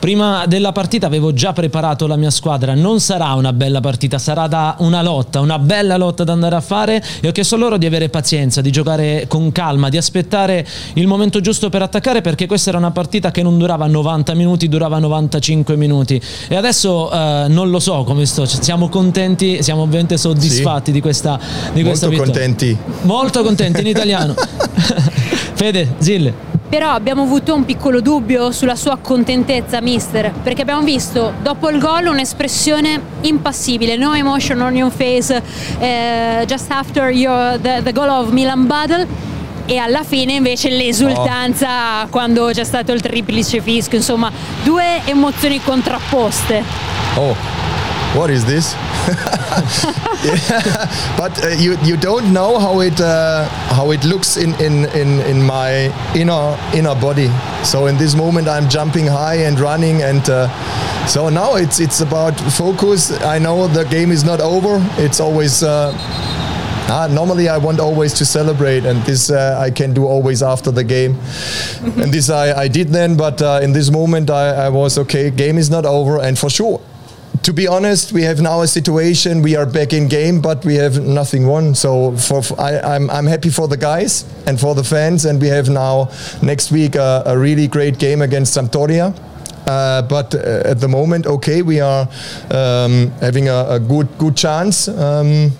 Prima della partita avevo già preparato la mia squadra, non sarà una bella partita, sarà da una lotta, una bella lotta da andare a fare e ho chiesto loro di avere pazienza, di giocare con calma, di aspettare il momento giusto per attaccare perché questa era una partita che non durava 90 minuti, durava 95 minuti e adesso eh, non lo so come sto, siamo contenti, siamo ovviamente soddisfatti sì. di questa, di questa Molto vittoria. contenti. Molto contenti in italiano. Fede, Zille. Però abbiamo avuto un piccolo dubbio sulla sua contentezza, mister, perché abbiamo visto dopo il gol un'espressione impassibile, no emotion on your face uh, just after your, the, the goal of Milan Badal e alla fine invece l'esultanza oh. quando c'è stato il triplice fischio, insomma due emozioni contrapposte. Oh, what is this? but uh, you you don't know how it uh, how it looks in, in, in, in my inner inner body. So in this moment I'm jumping high and running and uh, so now it's it's about focus. I know the game is not over. It's always uh, Ah, normally I want always to celebrate, and this uh, I can do always after the game. and this I, I did then, but uh, in this moment I, I was okay. Game is not over, and for sure to be honest, we have now a situation. We are back in game, but we have nothing won. So for, I, am I'm, I'm happy for the guys and for the fans, and we have now next week a, a really great game against Sampdoria. Uh, but uh, at the moment, okay, we are um, having a, a, good good chance. Um,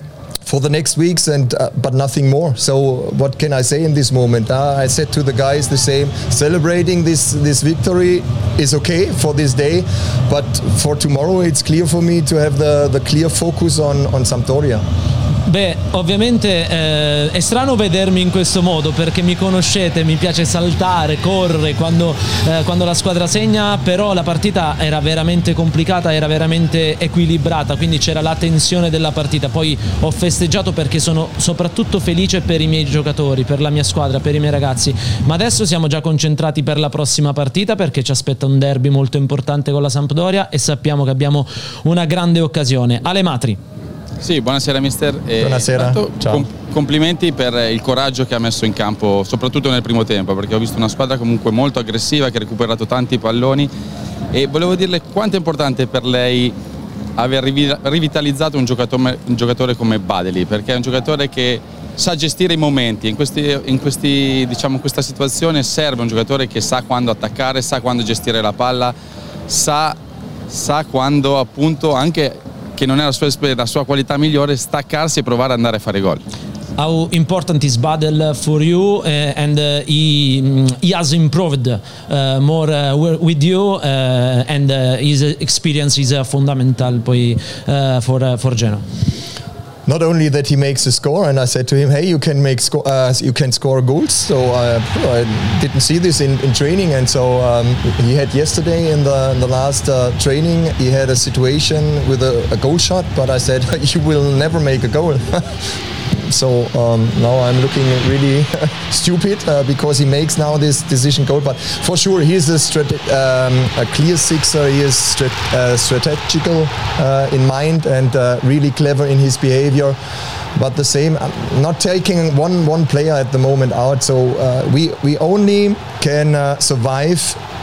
for the next weeks and uh, but nothing more. So what can i say in this moment? Uh, i said to the guys the same celebrating this this victory is okay for this day but for tomorrow it's clear for me to have the the clear focus on on sampdoria Beh, ovviamente eh, è strano vedermi in questo modo perché mi conoscete, mi piace saltare, correre quando, eh, quando, la squadra segna, però la partita era veramente complicata, era veramente equilibrata, quindi c'era la tensione della partita. Poi ho festeggiato perché sono soprattutto felice per i miei giocatori, per la mia squadra, per i miei ragazzi, ma adesso siamo già concentrati per la prossima partita perché ci aspetta un derby molto importante con la Sampdoria e sappiamo che abbiamo una grande occasione. Ale Matri. Sì, buonasera mister. Buonasera. Ciao. Com- complimenti per il coraggio che ha messo in campo, soprattutto nel primo tempo, perché ho visto una squadra comunque molto aggressiva che ha recuperato tanti palloni e volevo dirle quanto è importante per lei aver rivitalizzato un giocatore, un giocatore come Badeli, perché è un giocatore che sa gestire i momenti. In, questi, in questi, diciamo, questa situazione serve un giocatore che sa quando attaccare, sa quando gestire la palla, sa, sa quando appunto anche che non è la sua, la sua qualità migliore, staccarsi e provare ad andare a fare gol. how important is Badel for you uh, and uh, he, mm, he has improved uh, more with you and his experience is fundamental for, for Genoa not only that he makes a score, and I said to him, "Hey, you can make sco- uh, you can score goals." So uh, I didn't see this in, in training, and so um, he had yesterday in the in the last uh, training he had a situation with a, a, goal shot, but I said, "You will never make a goal." So um, now I'm looking really stupid uh, because he makes now this decision goal. But for sure, he's a, um, a clear sixer. He is strat- uh, strategical uh, in mind and uh, really clever in his behavior. But the same, I'm not taking one one player at the moment out. So uh, we we only can uh, survive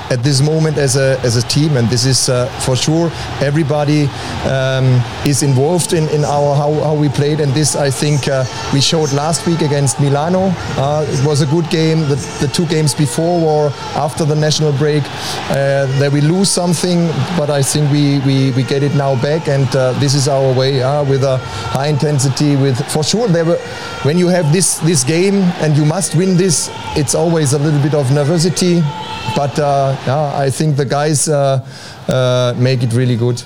at this moment as a, as a team and this is uh, for sure everybody um, is involved in, in our how, how we played and this I think uh, we showed last week against Milano. Uh, it was a good game. The, the two games before or after the national break uh, that we lose something but I think we, we, we get it now back and uh, this is our way uh, with a high intensity with for sure there were when you have this this game and you must win this it's always a little bit of nervosity but uh, yeah, I think the guys uh, uh, make it really good.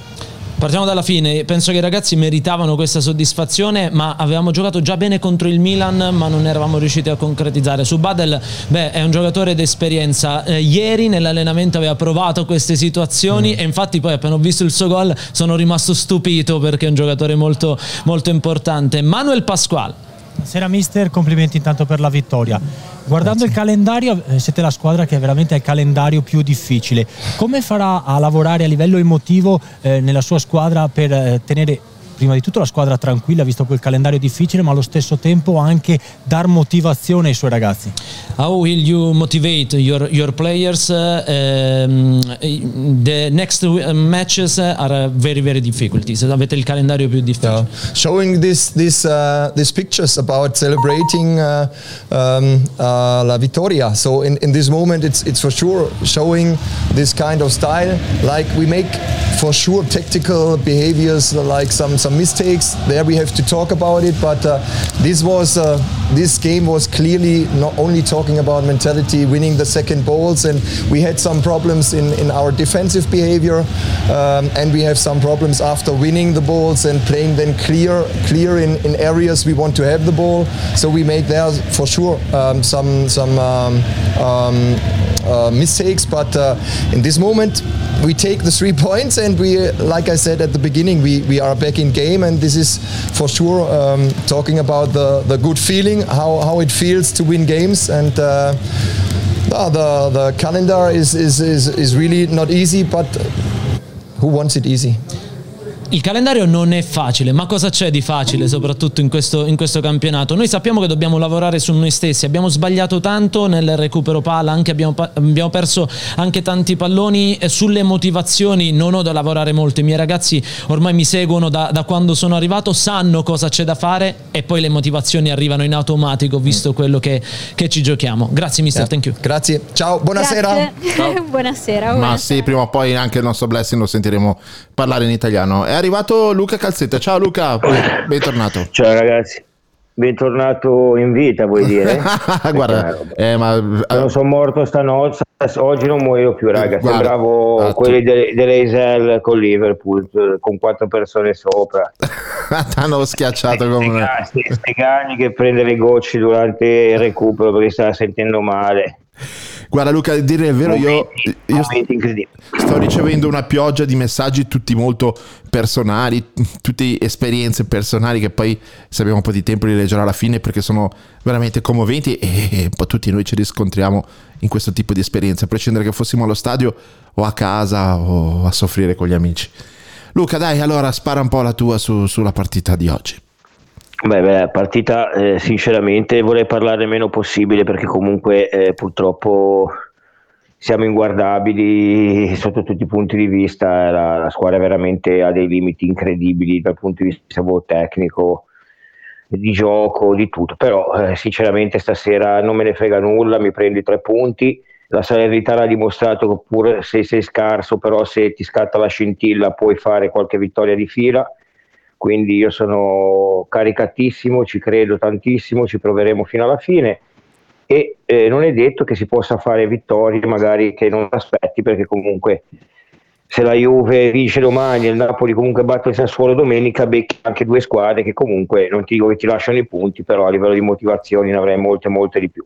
Partiamo dalla fine, penso che i ragazzi meritavano questa soddisfazione, ma avevamo giocato già bene contro il Milan, ma non eravamo riusciti a concretizzare. Su Badel, beh, è un giocatore d'esperienza. Eh, ieri nell'allenamento aveva provato queste situazioni mm. e infatti poi appena ho visto il suo gol sono rimasto stupito perché è un giocatore molto, molto importante. Manuel Pasquale. Buonasera mister, complimenti intanto per la vittoria. Guardando Grazie. il calendario, eh, siete la squadra che veramente ha il calendario più difficile. Come farà a lavorare a livello emotivo eh, nella sua squadra per eh, tenere prima di tutto la squadra tranquilla visto quel calendario difficile ma allo stesso tempo anche dar motivazione ai suoi ragazzi. How will you motivate your, your players? Uh, um, the next matches are very very difficult avete il calendario più difficile. Yeah. showing this, this, uh, these pictures about celebrating uh, um, uh, la vittoria. So in, in this moment it's, it's for sure showing this kind of style. Like we make for sure tactical behaviors like some, some mistakes. There we have to talk about it. But uh, this was uh, this game was clearly not only talking about mentality, winning the second balls, and we had some problems in, in our defensive behavior, um, and we have some problems after winning the balls and playing then clear clear in, in areas we want to have the ball. So we make there for sure um, some some um, um uh, mistakes, but uh, in this moment we take the three points and we, like I said at the beginning, we, we are back in game and this is for sure um, talking about the, the good feeling, how, how it feels to win games and uh, the, the calendar is, is, is, is really not easy, but who wants it easy? Il calendario non è facile, ma cosa c'è di facile soprattutto in questo, in questo, campionato? Noi sappiamo che dobbiamo lavorare su noi stessi, abbiamo sbagliato tanto nel recupero palla, anche abbiamo, abbiamo, perso anche tanti palloni sulle motivazioni non ho da lavorare molto, i miei ragazzi ormai mi seguono da, da quando sono arrivato, sanno cosa c'è da fare e poi le motivazioni arrivano in automatico visto quello che, che ci giochiamo. Grazie mister, yeah. thank you. Grazie, ciao, buonasera. Ciao. buonasera. Ma sì, prima o poi anche il nostro blessing lo sentiremo parlare in italiano. È arrivato Luca Calzetta. Ciao Luca, bentornato. Ciao ragazzi. Bentornato in vita, vuoi dire? Guarda, eh, ma... non sono morto stanotte, oggi non muoio più, raga. Guarda, Sembravo ah, quelli tu... dell'Eisel con Liverpool, con quattro persone sopra. Ti hanno schiacciato come una... Questi cani che prende le gocce durante il recupero perché stava sentendo male. Guarda Luca, a dire il vero, io, io sto ricevendo una pioggia di messaggi tutti molto personali, tutte esperienze personali che poi se abbiamo un po' di tempo li leggerò alla fine perché sono veramente commoventi e un po' tutti noi ci riscontriamo in questo tipo di esperienze, a prescindere che fossimo allo stadio o a casa o a soffrire con gli amici. Luca, dai, allora spara un po' la tua su, sulla partita di oggi. Beh, beh partita eh, sinceramente vorrei parlare meno possibile perché comunque eh, purtroppo siamo inguardabili sotto tutti i punti di vista, la, la, squadra veramente ha dei limiti incredibili dal punto di vista boh, tecnico, di gioco, di tutto, però eh, sinceramente stasera non me ne frega nulla, mi prendi tre punti, la Salernitana ha dimostrato che pure se sei scarso, però se ti scatta la scintilla puoi fare qualche vittoria di fila quindi io sono caricatissimo, ci credo tantissimo, ci proveremo fino alla fine. E eh, non è detto che si possa fare vittorie magari che non aspetti perché comunque se la Juve vince domani e il Napoli comunque batte il Sassuolo domenica becchi anche due squadre che comunque non ti dico che ti lasciano i punti però a livello di motivazioni ne avrei molte molte di più.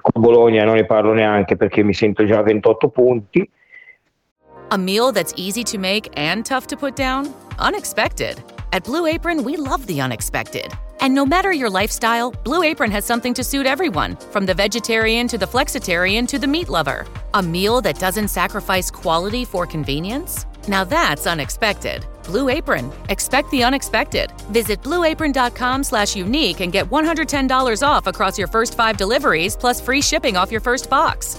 Con Bologna non ne parlo neanche perché mi sento già a 28 punti. A meal that's easy to make and tough to put down? Unexpected At Blue Apron, we love the unexpected. And no matter your lifestyle, Blue Apron has something to suit everyone, from the vegetarian to the flexitarian to the meat lover. A meal that doesn't sacrifice quality for convenience? Now that's unexpected. Blue Apron. Expect the unexpected. Visit blueapron.com slash unique and get $110 off across your first five deliveries plus free shipping off your first box.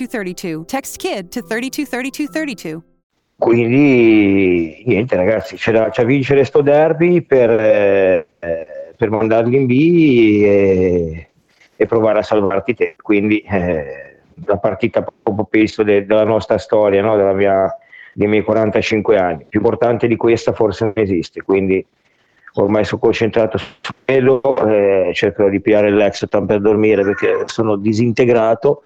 323232. Text KID to 323232. Quindi niente ragazzi, c'era, c'è a vincere sto derby per, eh, per mandarli in B e, e, provare a salvarti te. Quindi eh, la partita proprio penso de, della nostra storia, no? della mia, dei miei 45 anni. Più importante di questa forse non esiste, quindi ormai sono concentrato su quello, eh, cerco di pigliare l'exotan per dormire perché sono disintegrato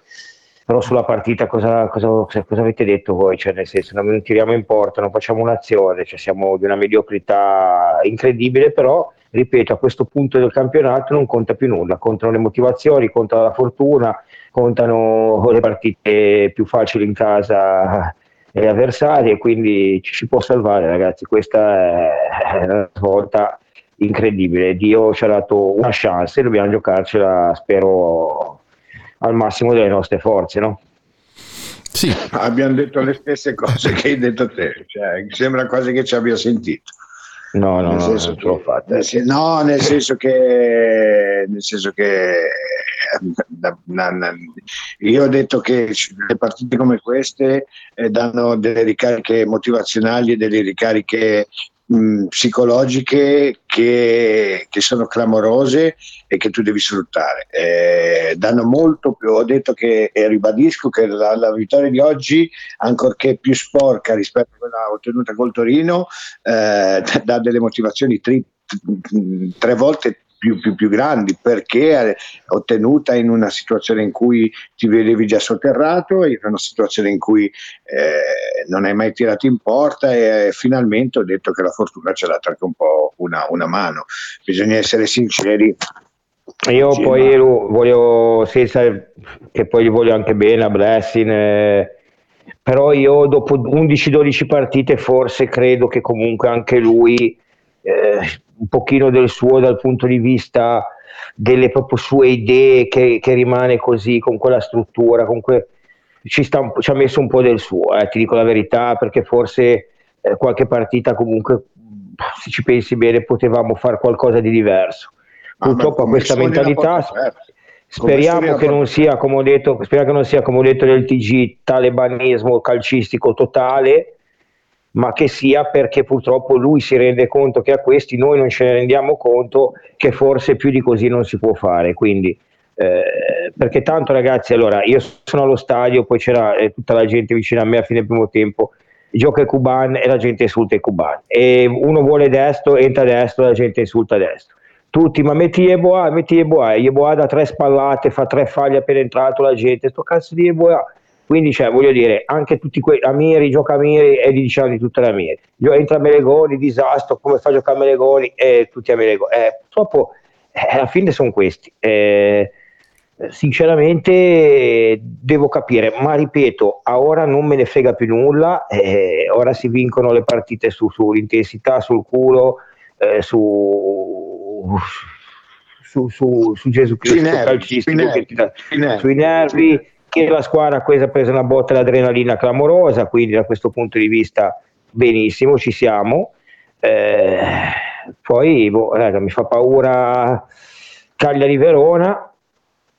però sulla partita cosa, cosa, cosa, avete detto voi? Cioè, nel senso, non tiriamo in porta, non facciamo un'azione, cioè, siamo di una mediocrità incredibile, però ripeto, a questo punto del campionato non conta più nulla, contano le motivazioni, conta la fortuna, contano le partite più facili in casa e avversarie, quindi ci si può salvare ragazzi, questa è una svolta incredibile, Dio ci ha dato una chance e dobbiamo giocarcela, spero al massimo delle nostre forze, no? Sì. Abbiamo detto le stesse cose che hai detto te, cioè, sembra quasi che ci abbia sentito. No, no, nel no, senso l'ho fatta. Nel sen- no, nel senso che, nel senso che na- na- io ho detto che le partite come queste eh, danno delle ricariche motivazionali e delle ricariche mh, psicologiche che, che, sono clamorose e che tu devi sfruttare. Eh, danno molto più, ho detto che e ribadisco che la, la, vittoria di oggi, ancorché più sporca rispetto a quella ottenuta col Torino, eh, dà delle motivazioni tri, tre volte più, più, più, grandi perché ottenuta in una situazione in cui ti vedevi già sotterrato, in una situazione in cui eh, non hai mai tirato in porta e eh, finalmente ho detto che la fortuna ci ha dato anche un po' una, una mano. Bisogna essere sinceri. Io sì, poi ma... voglio, senza che poi gli voglio anche bene a Blessing, eh, però io dopo 11-12 partite forse credo che comunque anche lui eh, un pochino del suo dal punto di vista delle proprio sue idee che, che rimane così con quella struttura, con que- ci, sta, ci, ha messo un po' del suo, eh, ti dico la verità, perché forse eh, qualche partita comunque, se ci pensi bene, potevamo fare qualcosa di diverso. Purtroppo a questa mentalità speriamo che, non sia, come ho detto, speriamo che non sia come ho detto del TG talebanismo calcistico totale, ma che sia perché purtroppo lui si rende conto che a questi noi non ce ne rendiamo conto che forse più di così non si può fare. Quindi, eh, perché tanto ragazzi, allora io sono allo stadio, poi c'era eh, tutta la gente vicino a me a fine primo tempo, gioca il Cuban e la gente insulta il Cuban, e uno vuole destro, entra destro la gente insulta destro. Tutti, ma metti Yeboah, metti Yeboah, Yeboah da tre spallate, fa tre faglie appena entrato la gente, sto cazzo di Yeboah quindi, cioè, voglio dire, anche tutti quei Amiri, gioca Amiri e gli diciamo di tutte le Amiri. Entra Melegoni, disastro, come fa a giocare Melegoni e tutti a Melegoni. Eh, purtroppo, eh, alla fine sono questi. Eh, sinceramente devo capire, ma ripeto, a ora non me ne frega più nulla, eh, ora si vincono le partite su, sull'intensità, sul culo, eh, su, su, su, su, Gesù Cristo calcistico, sui sui nervi, sui nervi che la squadra ha preso una botta di adrenalina clamorosa, quindi da questo punto di vista benissimo, ci siamo. Eh, poi boh, raga, mi fa paura Cagliari-Verona,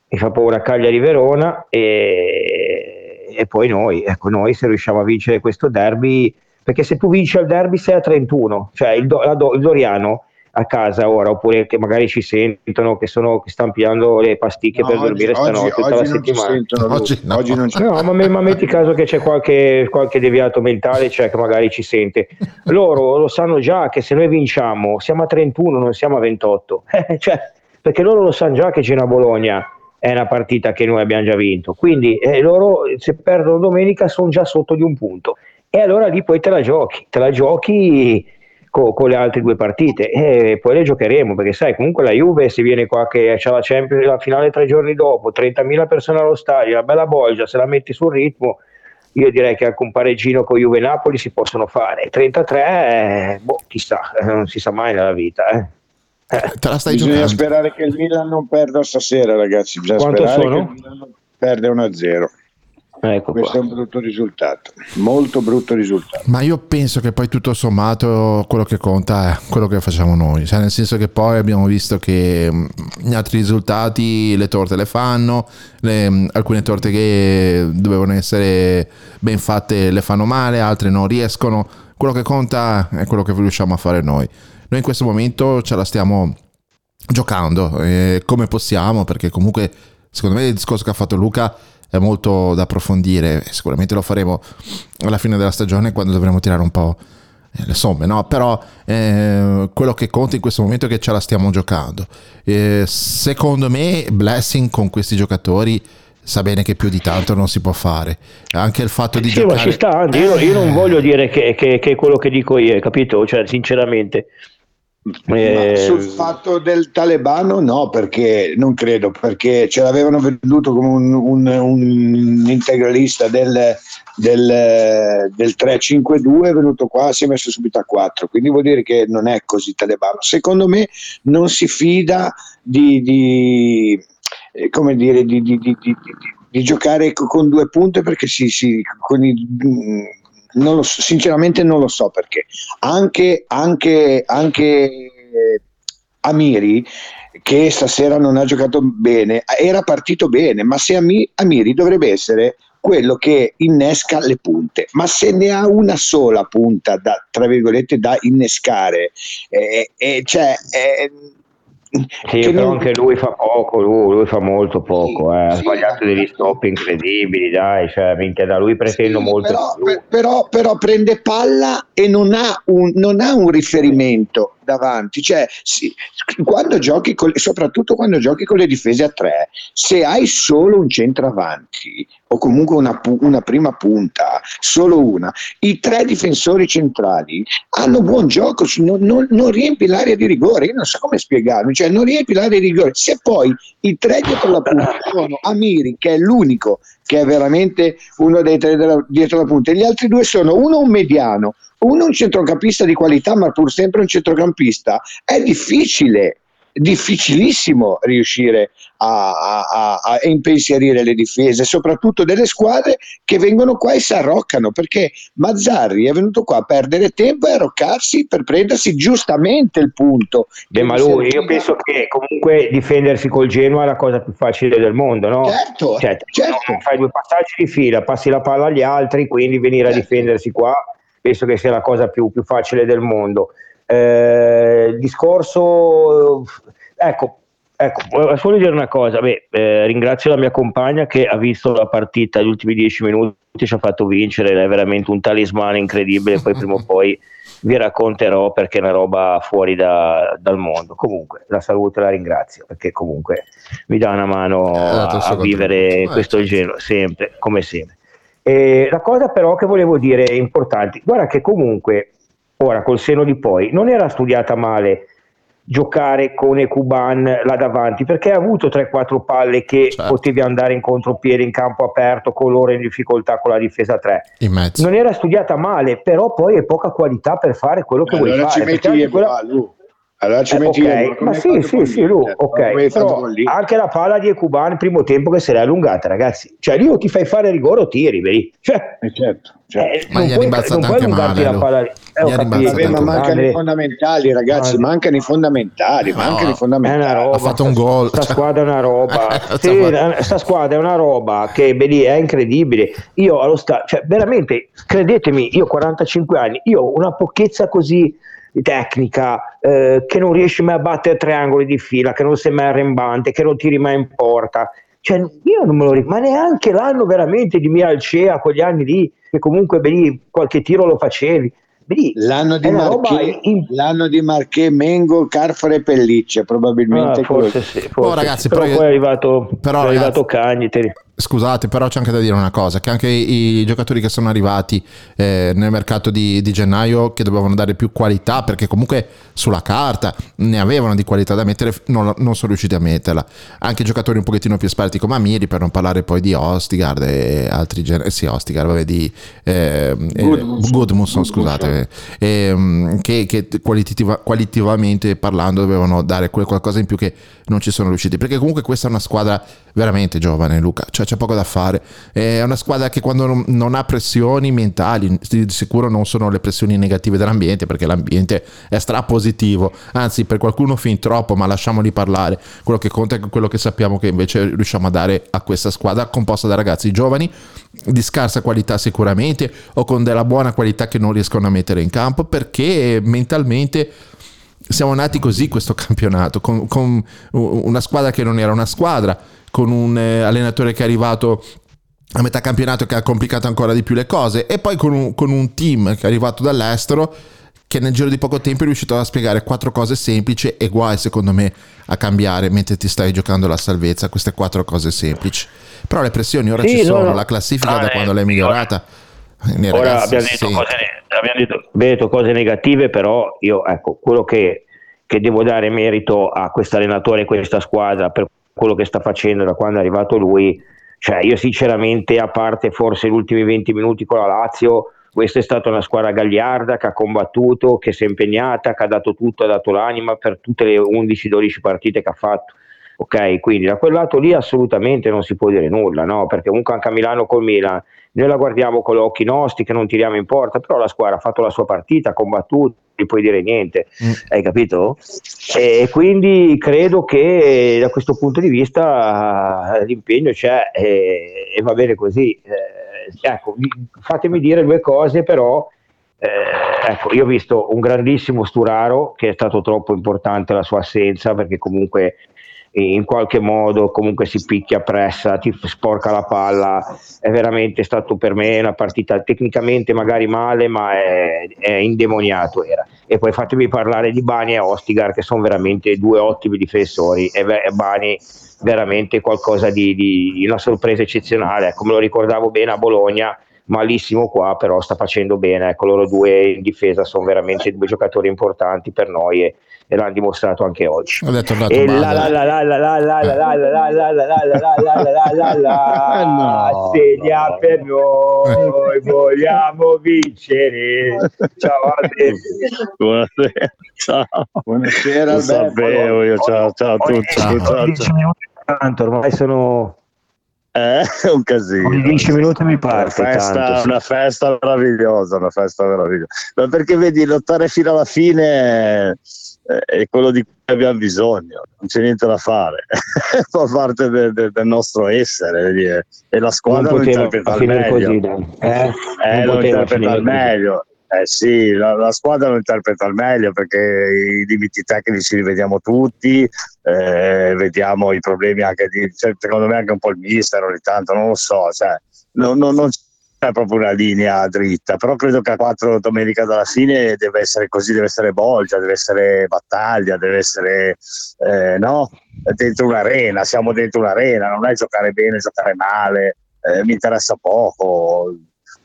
mi fa paura Cagliari-Verona e, e poi noi, ecco noi se riusciamo a vincere questo derby, perché se tu vinci al derby sei a 31, cioè il, Do- Do- il Doriano a casa ora, oppure che magari ci sentono, che, sono, che stanno pigliando le pasticche No, per oggi- dormire oggi- stanotte, tutta oggi la settimana. sentono. Oggi no. Oggi non ci- No, ma, ma metti caso che c'è qualche, qualche deviato mentale, cioè che magari ci sente. Loro lo sanno già che se noi vinciamo siamo a 31, non siamo a 28. Eh, cioè, perché loro lo sanno già che Genoa-Bologna è una partita che noi abbiamo già vinto. Quindi eh, loro se perdono domenica sono già sotto di un punto. E allora lì poi te la giochi, te la giochi co- con le altre due partite e poi le giocheremo perché sai comunque la Juve se viene qua che c'è la Champions la finale tre giorni dopo 30.000 persone allo stadio la bella bolgia se la metti sul ritmo io direi che anche un pareggino con Juve e Napoli si possono fare 33 eh, boh chissà eh, non si sa mai nella vita eh. Te la stai Bisogna giocando. sperare che il Milan non perda stasera, ragazzi. Bisogna Quanto sperare sono? che il Milan non perde 1-0. Ecco Questo è un brutto risultato, molto brutto risultato. Ma io penso che poi tutto sommato quello che conta è quello che facciamo noi, cioè nel senso che poi abbiamo visto che gli altri risultati le torte le fanno, le- alcune torte che dovevano essere ben fatte le fanno male, altre non riescono, quello che conta è quello che riusciamo a fare noi. Noi in questo momento ce la stiamo giocando eh, come possiamo perché comunque secondo me il discorso che ha fatto Luca è molto da approfondire sicuramente lo faremo alla fine della stagione quando dovremo tirare un po' eh, le somme no? Però eh, quello che conta in questo momento è che ce la stiamo giocando. Eh, secondo me Blessing con questi giocatori sa bene che più di tanto non si può fare. Anche il fatto di Sì, ma giocare ci sta, Andy, io, io non voglio dire che, che- che è quello che dico io, capito? Cioè, sinceramente. Eh, sul fatto del talebano no, perché non credo, perché ce l'avevano venduto come un, un- un integralista del, del, del 3-5-2, è venuto qua, si è messo subito a 4, quindi vuol dire che non è così talebano. Secondo me non si fida di, di, eh, come dire, di, di- di- di- giocare co- con due punte perché si, si- con i- mm, non lo so, sinceramente non lo so perché. Anche, anche, anche Amiri che stasera non ha giocato bene era partito bene ma se Ami- Amiri dovrebbe essere quello che innesca le punte. Ma se ne ha una sola punta da, tra virgolette da innescare eh, eh, cioè eh, Sì, che però non- anche lui fa poco, lui, lui fa molto poco, eh. ha sbagliato degli stop incredibili, dai, cioè, minchia, da lui pretendo molto. però, per- però- però prende palla e non ha un, non ha un riferimento davanti, cioè sì, quando giochi con, soprattutto quando giochi con le difese a tre, se hai solo un centravanti o comunque una, una prima punta, solo una, i tre difensori centrali hanno buon gioco, non, non- non riempi l'area di rigore, io non so come spiegarmi, cioè non riempi l'area di rigore, se poi i tre dietro la punta sono Amiri che è l'unico che è veramente uno dei tre della- dietro la punta. Gli altri due sono uno un mediano, uno un centrocampista di qualità ma pur sempre un centrocampista, è difficile difficilissimo riuscire a, a- a- impensierire le difese, soprattutto delle squadre che vengono qua e si arroccano, perché Mazzarri è venuto qua a perdere tempo e arroccarsi per prendersi giustamente il punto. Beh, ma lui, io penso che comunque difendersi col Genoa è la cosa più facile del mondo, no? Certo, Cioè, no, fai due passaggi di fila, passi la palla agli altri, quindi venire a difendersi qua penso che sia la cosa più, più facile del mondo. Eh, discorso, ecco, ecco, solo dire una cosa, beh, eh, ringrazio la mia compagna che ha visto la partita gli ultimi dieci minuti, ci ha fatto vincere, è veramente un talismano incredibile, poi prima o poi vi racconterò perché è una roba fuori da- dal mondo. Comunque la saluto e la ringrazio perché comunque mi dà una mano il a, a vivere contributo. Eh, questo genere, sempre, come sempre. E la cosa però che volevo dire è importante, guarda che comunque ora col seno di poi non era studiata male giocare con Ecuban là davanti perché ha avuto 3-4 palle che Certo. potevi andare in contropiede in campo aperto con loro in difficoltà con la difesa 3 in mezzo non era studiata male però poi è poca qualità per fare quello che vuoi Allora ci fare metti perché anche quella- Lu. Allora ci Eh, metti ok, gol, come ma sì, sì, con sì, lui, ok, però anche la palla di Ecuban primo tempo che se l'è allungata, ragazzi. Cioè, lì o ti fai fare rigore o tiri, vedi? Cioè, certo, eh, Ma non gli ha puoi anche allungarti male, la palla. Eh, Gli Vabbè, ma mancano i fondamentali, ragazzi, Andre. mancano i fondamentali, mancano i È una fondamentali. roba. Ha fatto un gol. Sta squadra è una roba. Sta Sì, fa- sta squadra è una roba che beh, lì è incredibile. Io allo sta, cioè veramente, credetemi, io ho 45 anni, io ho una pochezza così tecnica eh, che non riesci mai a battere triangoli di fila, che non sei mai arrembante, che non tiri mai in porta. Cioè, io non me lo ricordo, ma neanche l'anno veramente di Mia Alcea, quegli anni lì, che comunque beh, lì, qualche tiro lo facevi. Beh, lì, L'anno di, Marché, in- l'anno di Marché, Mengo, Carfare e Pelliccia, probabilmente. Ah, forse sì, forse Oh, ragazzi, però, però- poi è arrivato, però, è arrivato ragazzi- Cagniteri. Scusate, però c'è anche da dire una cosa, che anche i, i giocatori che sono arrivati eh, nel mercato di, di gennaio che dovevano dare più qualità, perché comunque sulla carta ne avevano di qualità da mettere, non, non sono riusciti a metterla. Anche giocatori un pochettino più esperti come Amiri, per non parlare poi di Ostigard e altri generi, sì Ostigard, vabbè, di eh, eh, Gudmundsson. Gudmundsson, scusate, ehm, che, che qualitativa- qualitativamente parlando dovevano dare quel qualcosa in più che non ci sono riusciti, perché comunque questa è una squadra veramente giovane Luca, cioè c'è poco da fare, è una squadra che quando non, ha pressioni mentali, di sicuro non sono le pressioni negative dell'ambiente, perché l'ambiente è strapositivo, anzi per qualcuno fin troppo, ma lasciamoli parlare, quello che conta è quello che sappiamo che invece riusciamo a dare a questa squadra composta da ragazzi giovani di scarsa qualità sicuramente o con della buona qualità che non riescono a mettere in campo perché mentalmente siamo nati così questo campionato, con, con una squadra che non era una squadra, con un eh, allenatore che è arrivato a metà campionato che ha complicato ancora di più le cose e poi con un, con un team che è arrivato dall'estero che nel giro di poco tempo è riuscito a spiegare quattro cose semplici e guai secondo me a cambiare mentre ti stai giocando la salvezza queste quattro cose semplici però le pressioni ora Sì, ci no, sono no. la classifica Ah, da eh, quando l'hai migliorata Ora ragazzi, abbiamo detto, sente. cose, abbiamo, detto, abbiamo detto cose negative, però io ecco, quello che, che devo dare merito a questo allenatore e questa squadra per quello che sta facendo da quando è arrivato lui, cioè io sinceramente, a parte forse gli ultimi 20 minuti con la Lazio, questa è stata una squadra gagliarda che ha combattuto, che si è impegnata, che ha dato tutto, ha dato l'anima per tutte le 11-12 partite che ha fatto. Ok, quindi da quel lato lì assolutamente non si può dire nulla, no? Perché comunque anche a Milano col Milan noi la guardiamo con gli occhi nostri che non tiriamo in porta, però la squadra ha fatto la sua partita, ha combattuto, non puoi dire niente, hai capito? E quindi credo che da questo punto di vista l'impegno c'è e, e va bene così. Eh, ecco, fatemi dire due cose però. Eh, ecco, io ho visto un grandissimo Sturaro che è stato troppo importante la sua assenza perché comunque in qualche modo comunque si picchia, pressa, ti sporca la palla, è veramente stato per me una partita tecnicamente magari male ma è, è indemoniato era. E poi fatemi parlare di Bani e Ostigar che sono veramente due ottimi difensori. E Bani veramente qualcosa di, di una sorpresa eccezionale, come lo ricordavo bene a Bologna malissimo qua, però sta facendo bene. Ecco, loro due in difesa sono veramente due giocatori importanti per noi e, e l'hanno dimostrato anche oggi. Ed è tornato E male. la la la la la la la la la la la la la la la la la la la segna per noi vogliamo vincere ciao Buonasera, ciao. Buonasera, Lo sapevo io, ciao, ciao a tutti. Ciao. Ciao, tanto ormai sono Eh, è un casino. ogni 10 minuti mi Una tanto sì. una festa meravigliosa, una festa meravigliosa. Ma perché vedi, lottare fino alla fine è, è quello di cui abbiamo bisogno, non c'è niente da fare, fa parte de- de- del nostro essere vedi, e- la squadra non lo interpreta al meglio. così eh? Eh, lo interpreta al meglio. Eh sì, la, la squadra lo interpreta al meglio perché i limiti tecnici li vediamo tutti, eh, vediamo i problemi anche di, cioè, secondo me anche un po' il mister ogni tanto, non lo so, cioè, non, non- non c'è proprio una linea dritta, però credo che a quattro domenica dalla fine deve essere così, deve essere bolgia, deve essere battaglia, deve essere, eh, no, dentro un'arena, siamo dentro un'arena, non è giocare bene, giocare male, eh, mi interessa poco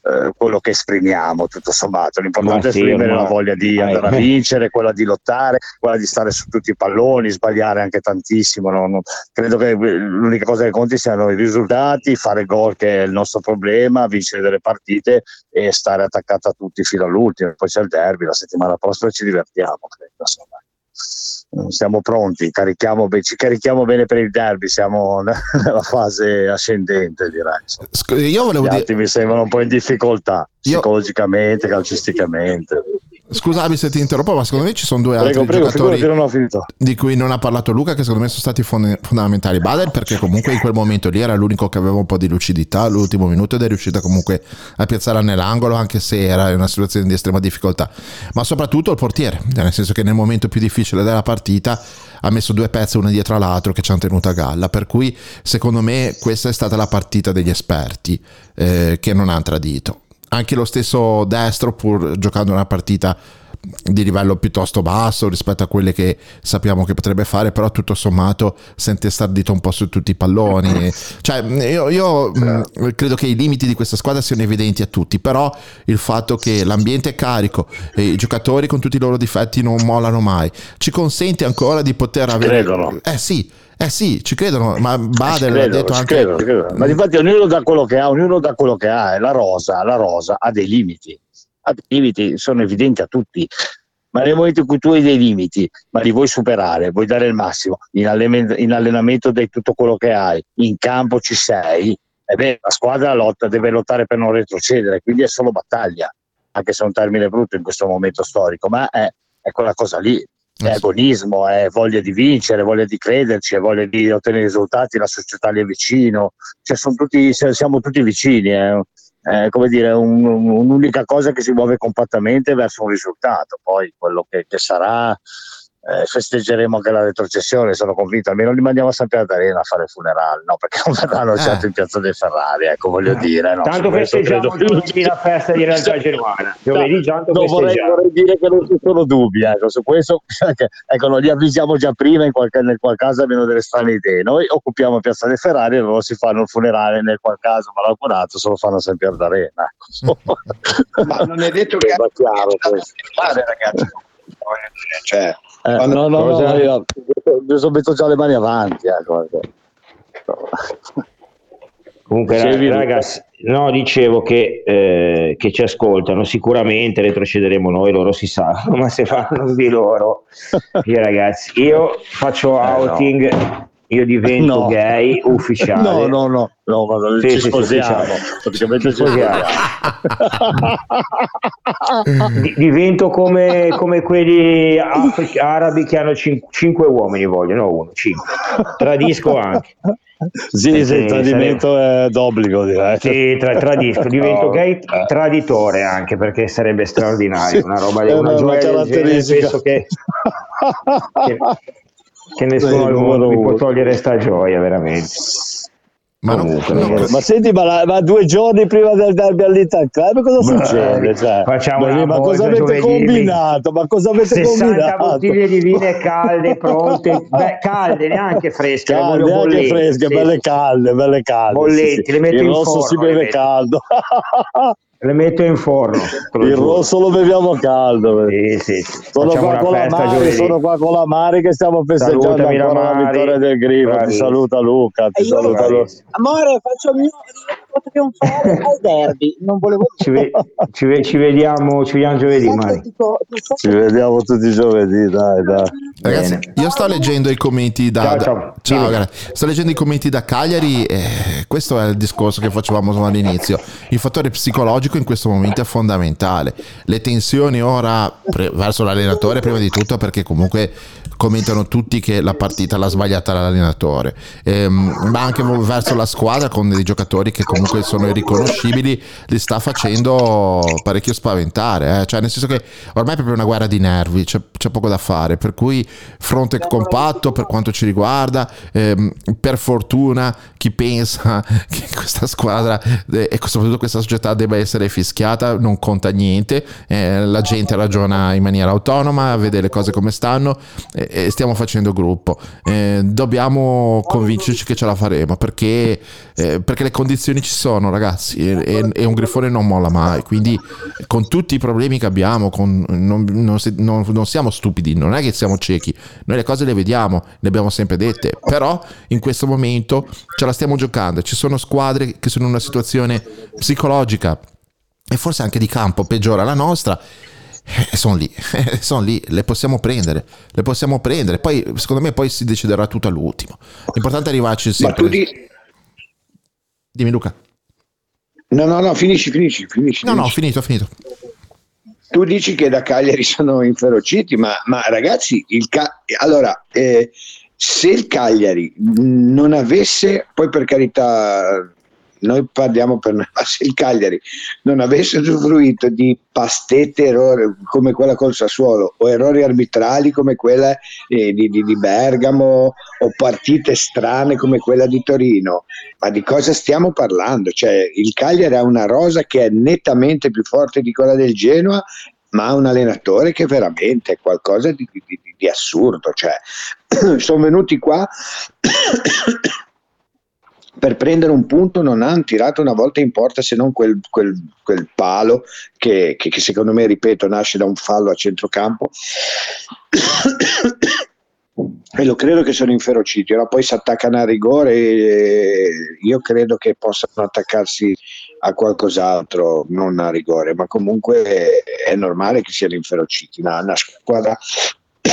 eh, quello che esprimiamo tutto sommato l'importante Ma è sì, esprimere ormai. la voglia di andare a vincere quella di lottare quella di stare su tutti i palloni sbagliare anche tantissimo no? Non- credo che l'unica cosa che conti siano i risultati fare gol che è il nostro problema vincere delle partite e stare attaccati a tutti fino all'ultimo poi c'è il derby la settimana prossima ci divertiamo credo insomma siamo pronti, carichiamo, ci carichiamo bene per il derby, siamo nella fase ascendente direi. Io volevo Gli dire- altri mi sembrano un po' in difficoltà psicologicamente, calcisticamente. Scusami se ti interrompo, ma secondo me ci sono due altri Prego, prego, giocatori di cui non ha parlato Luca, che secondo me sono stati fond- fondamentali. Bader, perché comunque in quel momento lì era l'unico che aveva un po' di lucidità all'ultimo minuto ed è riuscito comunque a piazzarla nell'angolo, anche se era in una situazione di estrema difficoltà. Ma soprattutto il portiere, nel senso che nel momento più difficile della partita ha messo due pezzi uno dietro l'altro che ci hanno tenuto a galla. Per cui, secondo me, questa è stata la partita degli esperti eh, che non hanno tradito. Anche lo stesso destro, pur giocando una partita di livello piuttosto basso rispetto a quelle che sappiamo che potrebbe fare, però tutto sommato sente stardito un po' su tutti i palloni. Cioè, io, io, mh, credo che i limiti di questa squadra siano evidenti a tutti, però il fatto che l'ambiente è carico e i giocatori con tutti i loro difetti non mollano mai, ci consente ancora di poter avere... credono. Eh sì, eh sì, ci credono, ma Bader Ci l'ha credo, detto anche... credo, credo. Ma difatti ognuno dà quello che ha, ognuno dà quello che ha la rosa, la rosa ha dei limiti, limiti, sono evidenti a tutti. Ma nel momento in cui tu hai dei limiti, ma li vuoi superare, vuoi dare il massimo, in allenamento, in allenamento dai tutto quello che hai, in campo ci sei, e beh, la squadra lotta, deve lottare per non retrocedere, quindi è solo battaglia, anche se è un termine brutto in questo momento storico, ma è, è quella cosa lì, è agonismo, è voglia di vincere, voglia di crederci, è voglia di ottenere risultati, la società lì è vicino, cioè sono tutti, siamo tutti vicini, è, è come dire, un- un'unica cosa che si muove compattamente verso un risultato, poi quello che, che sarà eh, festeggeremo anche la retrocessione, sono convinto, almeno li mandiamo a San Pier d'Arena a fare il funerale, no? perché non verranno certo in piazza dei Ferrari, ecco, voglio dire. No? Tanto festeggiamo tutti la festa di realtà genuana. Giovedì tanto non vorrei, vorrei dire che non ci sono dubbi, ecco, su questo ecco, non li avvisiamo già prima in qualche, nel qual caso abbiano delle strane idee. Noi occupiamo Piazza dei Ferrari e loro si fanno il funerale nel qual caso malaugurato se lo fanno a San Pier d'Arena. ecco. Ma non è detto che Sembra chiaro questo. fare, ragazzi. Cioè, Eh, quando- no, no, no, io, io metto già le mani avanti. Ecco. Comunque, Dicevi, ragazzi, no, dicevo che, eh, che ci ascoltano, sicuramente retrocederemo noi, loro si sanno, ma se fanno di loro, io ragazzi, io faccio outing, io divento No. gay ufficiale. No, no, no, no, ma Sì, ci sposiamo. Praticamente Ci sposiamo. Di- divento come, come quelli afri- arabi che hanno cin- cinque uomini, vogliono uno, cinque. Tradisco anche. Sì, sì, il tradimento è d'obbligo, direi. Sì, tra- tradisco, divento No. gay traditore anche perché sarebbe straordinario, Sì, una roba è una una gioia del genere, caratteristica. penso che, che, che nessuno al mondo mi può togliere sta gioia veramente. Ma Comunque, Ma, ragazzi, senti, ma, la- ma due giorni prima del derby all'Ital Club cosa Ma- succede? Cioè, facciamo ma, ma cosa avete combinato? Ma cosa avete 60 combinato? bottiglie di vino calde, pronte, beh, calde, neanche fresche, le Calde, voglio anche bollenti, fresche, sì, belle calde, belle calde. Bollenti, sì, sì. le metto Il in rosso forno, si beve caldo. Le metto in forno. Il rosso lo beviamo caldo. Sì, sì, sì. Sono qua, con Mari, sono qua con la Mari che stiamo festeggiando Salutami la ancora la vittoria del Grifo. Ti saluta Luca, ti saluta Luca. Amore, faccio il mio rientro trionfale al derby. Non volevo Ci, ve- ci ve- ci vediamo, ci vediamo giovedì, Mari. dico, non so Ci vediamo tutti i giovedì, dai, dai. Ragazzi, io sto leggendo i commenti da. Ciao, da- ciao. ciao, Dimmi. sto leggendo i commenti da Cagliari. E questo è il discorso che facevamo all'inizio. Il fattore psicologico in questo momento è fondamentale. Le tensioni ora pre- verso l'allenatore, prima di tutto, perché comunque commentano tutti che la partita l'ha sbagliata l'allenatore, Ehm, ma anche verso la squadra con dei giocatori che comunque sono irriconoscibili, li sta facendo parecchio spaventare. eh. Cioè, nel senso che ormai è proprio una guerra di nervi, c'è, c'è poco da fare. Per cui fronte compatto per quanto ci riguarda. ehm, per fortuna chi pensa che questa squadra eh, e soprattutto questa società debba essere fischiata non conta niente. eh, la gente ragiona in maniera autonoma, vede le cose come stanno e stiamo facendo gruppo. Eh, dobbiamo convincerci che ce la faremo perché, eh, perché le condizioni ci sono, ragazzi. E, e- e un grifone non molla mai. Quindi, con tutti i problemi che abbiamo, con- non, non non- non siamo stupidi, non è che siamo ciechi. Noi le cose le vediamo, le abbiamo sempre dette. Però, in questo momento ce la stiamo giocando. Ci sono squadre che sono in una situazione psicologica e forse anche di campo peggiore la nostra. eh, sono lì, sono lì, le possiamo prendere, le possiamo prendere. Poi, secondo me, poi si deciderà tutto all'ultimo. L'importante è arrivarci Ma sempre. tu di... Dimmi, Luca. No, no, no, finisci, finisci, finisci. No, no, finito, finito. Tu dici che da Cagliari sono inferociti, ma, ma ragazzi, il Ca- allora, eh, se il Cagliari non avesse, poi per carità, noi parliamo per noi, ma se il Cagliari non avesse usufruito di pastette errori come quella col Sassuolo o errori arbitrali come quella eh, di, di- di Bergamo o partite strane come quella di Torino, ma di cosa stiamo parlando? Cioè, il Cagliari ha una rosa che è nettamente più forte di quella del Genoa, ma ha un allenatore che veramente è qualcosa di, di- assurdo. Cioè, sono venuti qua per prendere un punto non hanno tirato una volta in porta se non quel, quel- quel palo che, che- che secondo me, ripeto, nasce da un fallo a centrocampo. e lo credo che sono inferociti. Ora poi si attaccano a rigore io credo che possano attaccarsi a qualcos'altro, non a rigore, ma comunque è normale che siano inferociti. Una, una squadra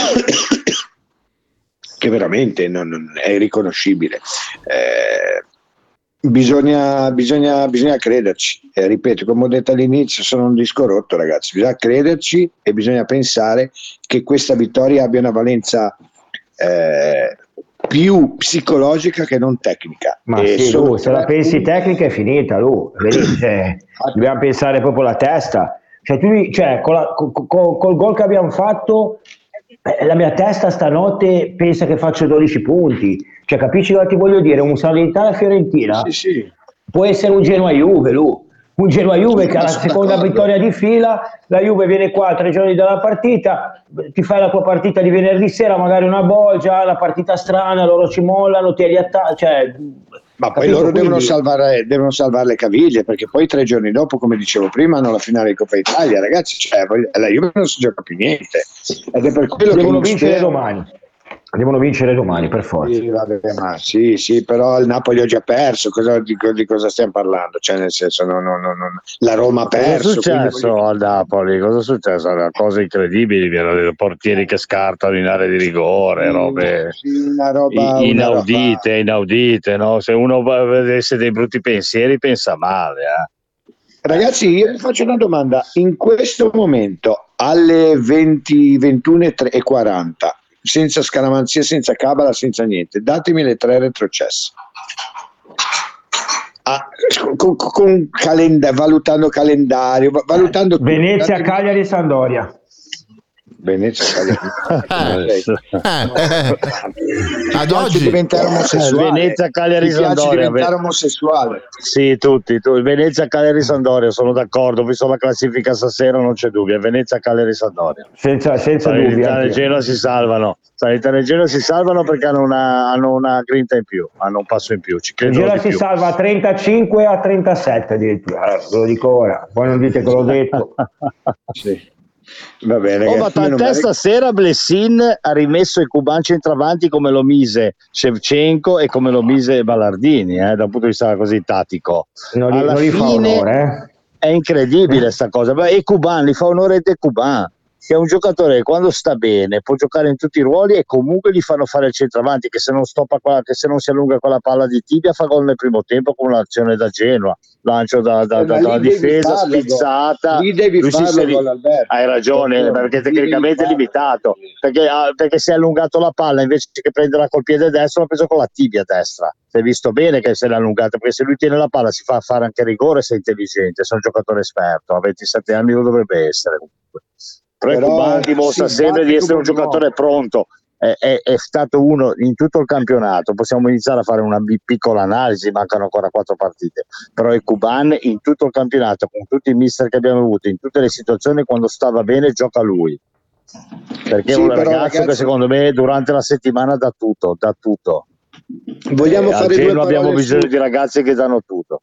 che veramente non- non è irriconoscibile. Eh, bisogna, bisogna, bisogna crederci. Eh, ripeto, come ho detto all'inizio, sono un disco rotto, ragazzi. Bisogna crederci e bisogna pensare che questa vittoria abbia una valenza eh, più psicologica che non tecnica. Ma E sì, Lu, se la pensi tecnica è finita, Lu. Vedi, cioè, dobbiamo pensare proprio alla testa. Cioè, tu, cioè, con la- co- co- col gol che abbiamo fatto, la mia testa stanotte pensa che faccio 12 punti. Cioè, capisci cosa ti voglio dire? Un Salernitana Fiorentina può essere un Genoa Juve, Lu. Un Genoa Juve che ha la seconda d'accordo. vittoria di fila, la Juve viene qua tre giorni dalla partita, ti fai la tua partita di venerdì sera, magari una bolgia, la partita strana, loro ci mollano, ti riattaccano, cioè, Ma poi capito? loro devono Quindi- salvare, devono salvare le caviglie perché poi tre giorni dopo, come dicevo prima, hanno la finale di Coppa Italia. Ragazzi, cioè, la Juve non si gioca più niente ed è per quello devono che vincere spero- domani. Devono vincere domani, per forza. Sì, vabbè, ma sì, sì, però il Napoli ha già perso. Cosa- di, di cosa stiamo parlando? Cioè, nel senso, no, no, no, no. la Roma ha Cosa è perso. quindi successo voglio- al Napoli? Cosa è successo? Una Cose incredibili, mi hanno detto, portieri che scartano in area di rigore, robe roba, inaudite, inaudite, no? Se uno avesse dei brutti pensieri pensa male, eh. Ragazzi, io vi faccio una domanda. In questo momento, alle 20, 21 e tre- e 40, senza scaramanzia, senza cabala, senza niente, datemi le tre retrocesse. Ah, con, con- con calenda- valutando calendario, va- valutando tutto. Venezia, Datemi- Cagliari e Sandoria. Venezia, Cagliari. Ad Ti piace oggi diventare omosessuale. Venezia, Cagliari, Sampdoria, diventare ve- omosessuale. Sì, tutti, tu- Venezia, Cagliari, Sandoria, sono d'accordo, ho visto la classifica stasera, non c'è dubbio, è Venezia, Cagliari, Sandoria. Senza, senza dubbi. Salernitana e. Genoa si salvano, Salernitana e Genoa si salvano perché hanno una, hanno una grinta in più, hanno un passo in più, ci Genoa si più. salva a 35 a 37 addirittura, Eh, ve lo dico ora, poi non dite che l'ho detto. Va bene, Oh, ma tant'è male- stasera Blessin ha rimesso i cuban centravanti come lo mise Shevchenko e come lo mise Ballardini, eh, dal punto di vista così tattico. Non gli, Alla non gli fa fine onore, eh? è incredibile sta cosa. Beh, E Cuban li fa onore De Cuban, che è un giocatore che quando sta bene può giocare in tutti i ruoli e comunque gli fanno fare il centravanti, che se non, stoppa qua, che se non si allunga quella palla di tibia fa gol nel primo tempo con un'azione da Genoa, lancio da, da- Eh, da- dalla difesa farlo, spizzata. lì devi Lui si farlo, seri-. Hai ragione, perché devi tecnicamente è limitato, perché, ah, perché si è allungato la palla invece che prenderla col piede destro l'ha preso con la tibia destra. Si è visto bene che se l'è allungata, perché se lui tiene la palla si fa fare anche rigore se è intelligente, se è un giocatore esperto, a 27 anni lo dovrebbe essere comunque. Però, Però Cuban dimostra sempre di essere un giocatore pronto. È, è- è stato uno in tutto il campionato. Possiamo iniziare a fare una piccola analisi, mancano ancora quattro partite. Però il Cuban in tutto il campionato, con tutti i mister che abbiamo avuto, in tutte le situazioni, quando stava bene, gioca lui. Perché Sì, è un ragazzo che ragazzi- secondo me durante la settimana dà tutto, dà tutto. Vogliamo Eh, fare due abbiamo bisogno su- di ragazzi che danno tutto.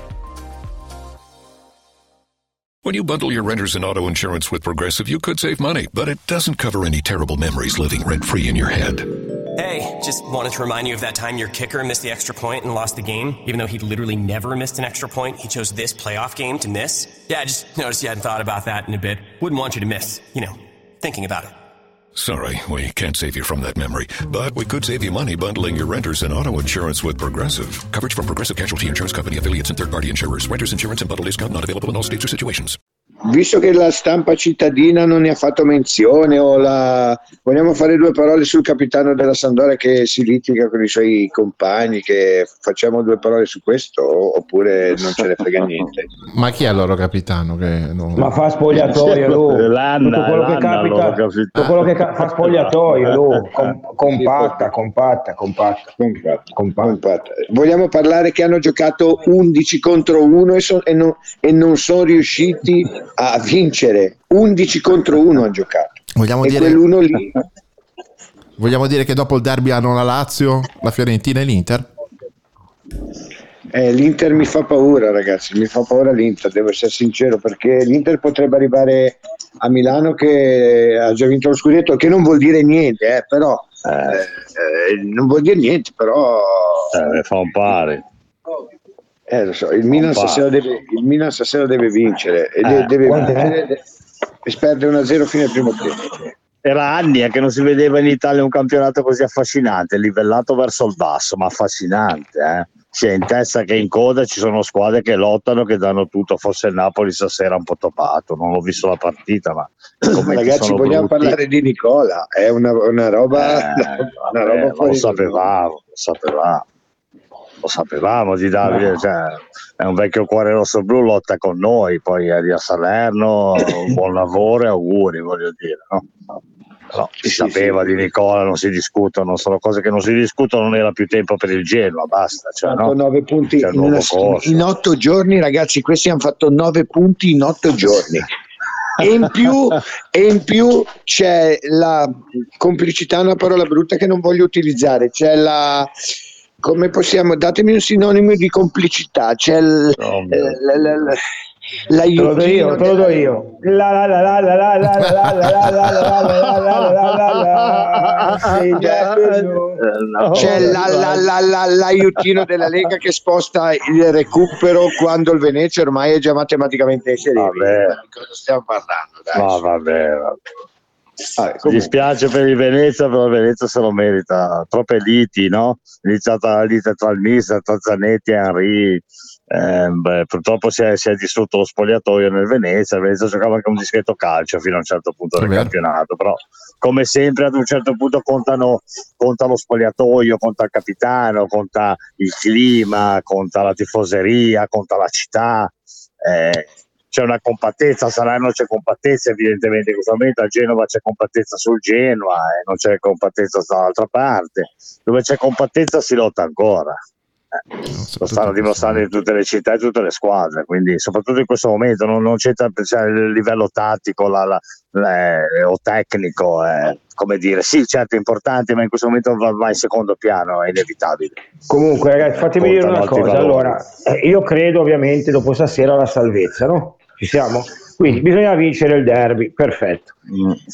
When you bundle your renters and auto insurance with Progressive, you could save money, but it doesn't cover any terrible memories living rent free in your head. Hey, just wanted to remind you of that time your kicker missed the extra point and lost the game, even though he literally never missed an extra point. He chose this playoff game to miss. Yeah, I just noticed you hadn't thought about that in a bit. Wouldn't want you to miss, you know, thinking about it. Sorry, we can't save you from that memory, but we could save you money bundling your renters and auto insurance with Progressive. Coverage from Progressive Casualty Insurance Company affiliates and third-party insurers. Renters insurance and bundle discount not available in all states or situations. Visto che la stampa cittadina non ne ha fatto menzione, o la... vogliamo fare due parole sul capitano della Sandoria che si litiga con i suoi compagni, che facciamo due parole su questo oppure non ce ne frega niente? Ma chi è il loro capitano? Che non- Ma fa spogliatoio lui. L'Anna, tutto quello che l'Anna, capita, allora, capito. tutto quello che ca- fa spogliatoio lui. Com- compatta, compatta, compatta, compatta. Vogliamo parlare che hanno giocato 11 contro 1 e, so- e non, e non sono riusciti a vincere. 11 contro 1 hanno giocato. Vogliamo e dire- quell'uno lì Vogliamo dire che dopo il derby hanno la Lazio, la Fiorentina e l'Inter? Eh, L'Inter mi fa paura, ragazzi. Mi fa paura l'Inter, devo essere sincero, perché l'Inter potrebbe arrivare a Milano che ha già vinto lo scudetto, che non vuol dire niente, eh, però eh, eh, non vuol dire niente, però Eh, fa un pari. Eh, lo so, il Milan, stasera deve, il Milan stasera deve vincere e Eh, deve vincere e perde 1-0 fino al primo tempo. Era anni eh, che non si vedeva in Italia un campionato così affascinante, livellato verso il basso, ma affascinante. Eh? Sia in testa che in coda ci sono squadre che lottano, che danno tutto. Forse il Napoli stasera è un po' topato, non ho visto la partita, ma come Ragazzi, vogliamo brutti. parlare di Nicola, è una, una roba, Eh, una vabbè, roba fuori lo sapevamo, lo sapevamo. Lo sapevamo di Davide, cioè, è un vecchio cuore rosso blu, lotta con noi, poi è a Salerno, buon lavoro e auguri, voglio dire. No? Però si sapeva di Nicola, non si discutono, sono cose che non si discutono, non era più tempo per il Genoa, basta. Cioè, no? 9 punti in, in otto giorni, ragazzi. Questi hanno fatto 9 punti in otto giorni. E in, più, e in più c'è la complicità, una parola brutta che non voglio utilizzare. C'è la. Come possiamo. Datemi un sinonimo di complicità. C'è il. eh, la- la- la- Te lo do io, te lo do io. La la la la la la la la la la la la la la la la Sei già venuto. C'è la- la- la- la- l'aiutino della Lega che sposta il recupero quando il Venezia ormai è già matematicamente inserito. Di cosa stiamo parlando? Dai. Ma vabbè, vabbè. Vabbè, Mi dispiace per il Venezia, però il Venezia se lo merita. Troppe liti, no? Iniziata la lite tra il mister, tra Zanetti e Henry. Eh, beh, purtroppo si è, si è distrutto lo spogliatoio nel Venezia. Il Venezia giocava anche un discreto calcio fino a un certo punto del campionato. Però, come sempre, ad un certo punto contano, conta lo spogliatoio, conta il capitano, conta il clima, conta la tifoseria, conta la città. Eh, c'è una compattezza, a Salerno c'è compattezza evidentemente in questo momento, a Genova c'è compattezza sul Genoa e non c'è compattezza dall'altra parte, dove c'è compattezza si lotta ancora. Eh, lo stanno dimostrando in tutte le città e tutte le squadre, quindi soprattutto in questo momento non, non c'è tanto- cioè, il livello tattico la- la- la- o tecnico, eh, come dire, sì certo è importante, ma in questo momento va, va in secondo piano, è inevitabile. Comunque, ragazzi, fatemi dire una cosa. valori. Allora, eh, io credo ovviamente dopo stasera alla salvezza, no? Ci siamo? Quindi bisogna vincere il derby, perfetto.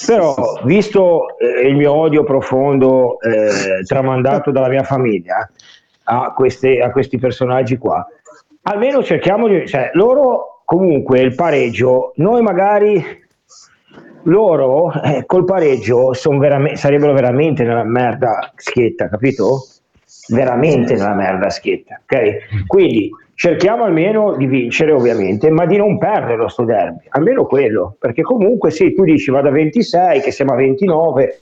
Però, visto eh, il mio odio profondo eh, tramandato dalla mia famiglia a, queste- a questi personaggi qua, almeno cerchiamo di... Cioè, loro comunque il pareggio, noi magari loro eh, col pareggio son verame- sarebbero veramente nella merda schietta, capito? Veramente nella merda schietta, ok? Quindi cerchiamo almeno di vincere, ovviamente, ma di non perderlo sto derby, almeno quello, perché comunque sì, tu dici vado a 26, che siamo a 29,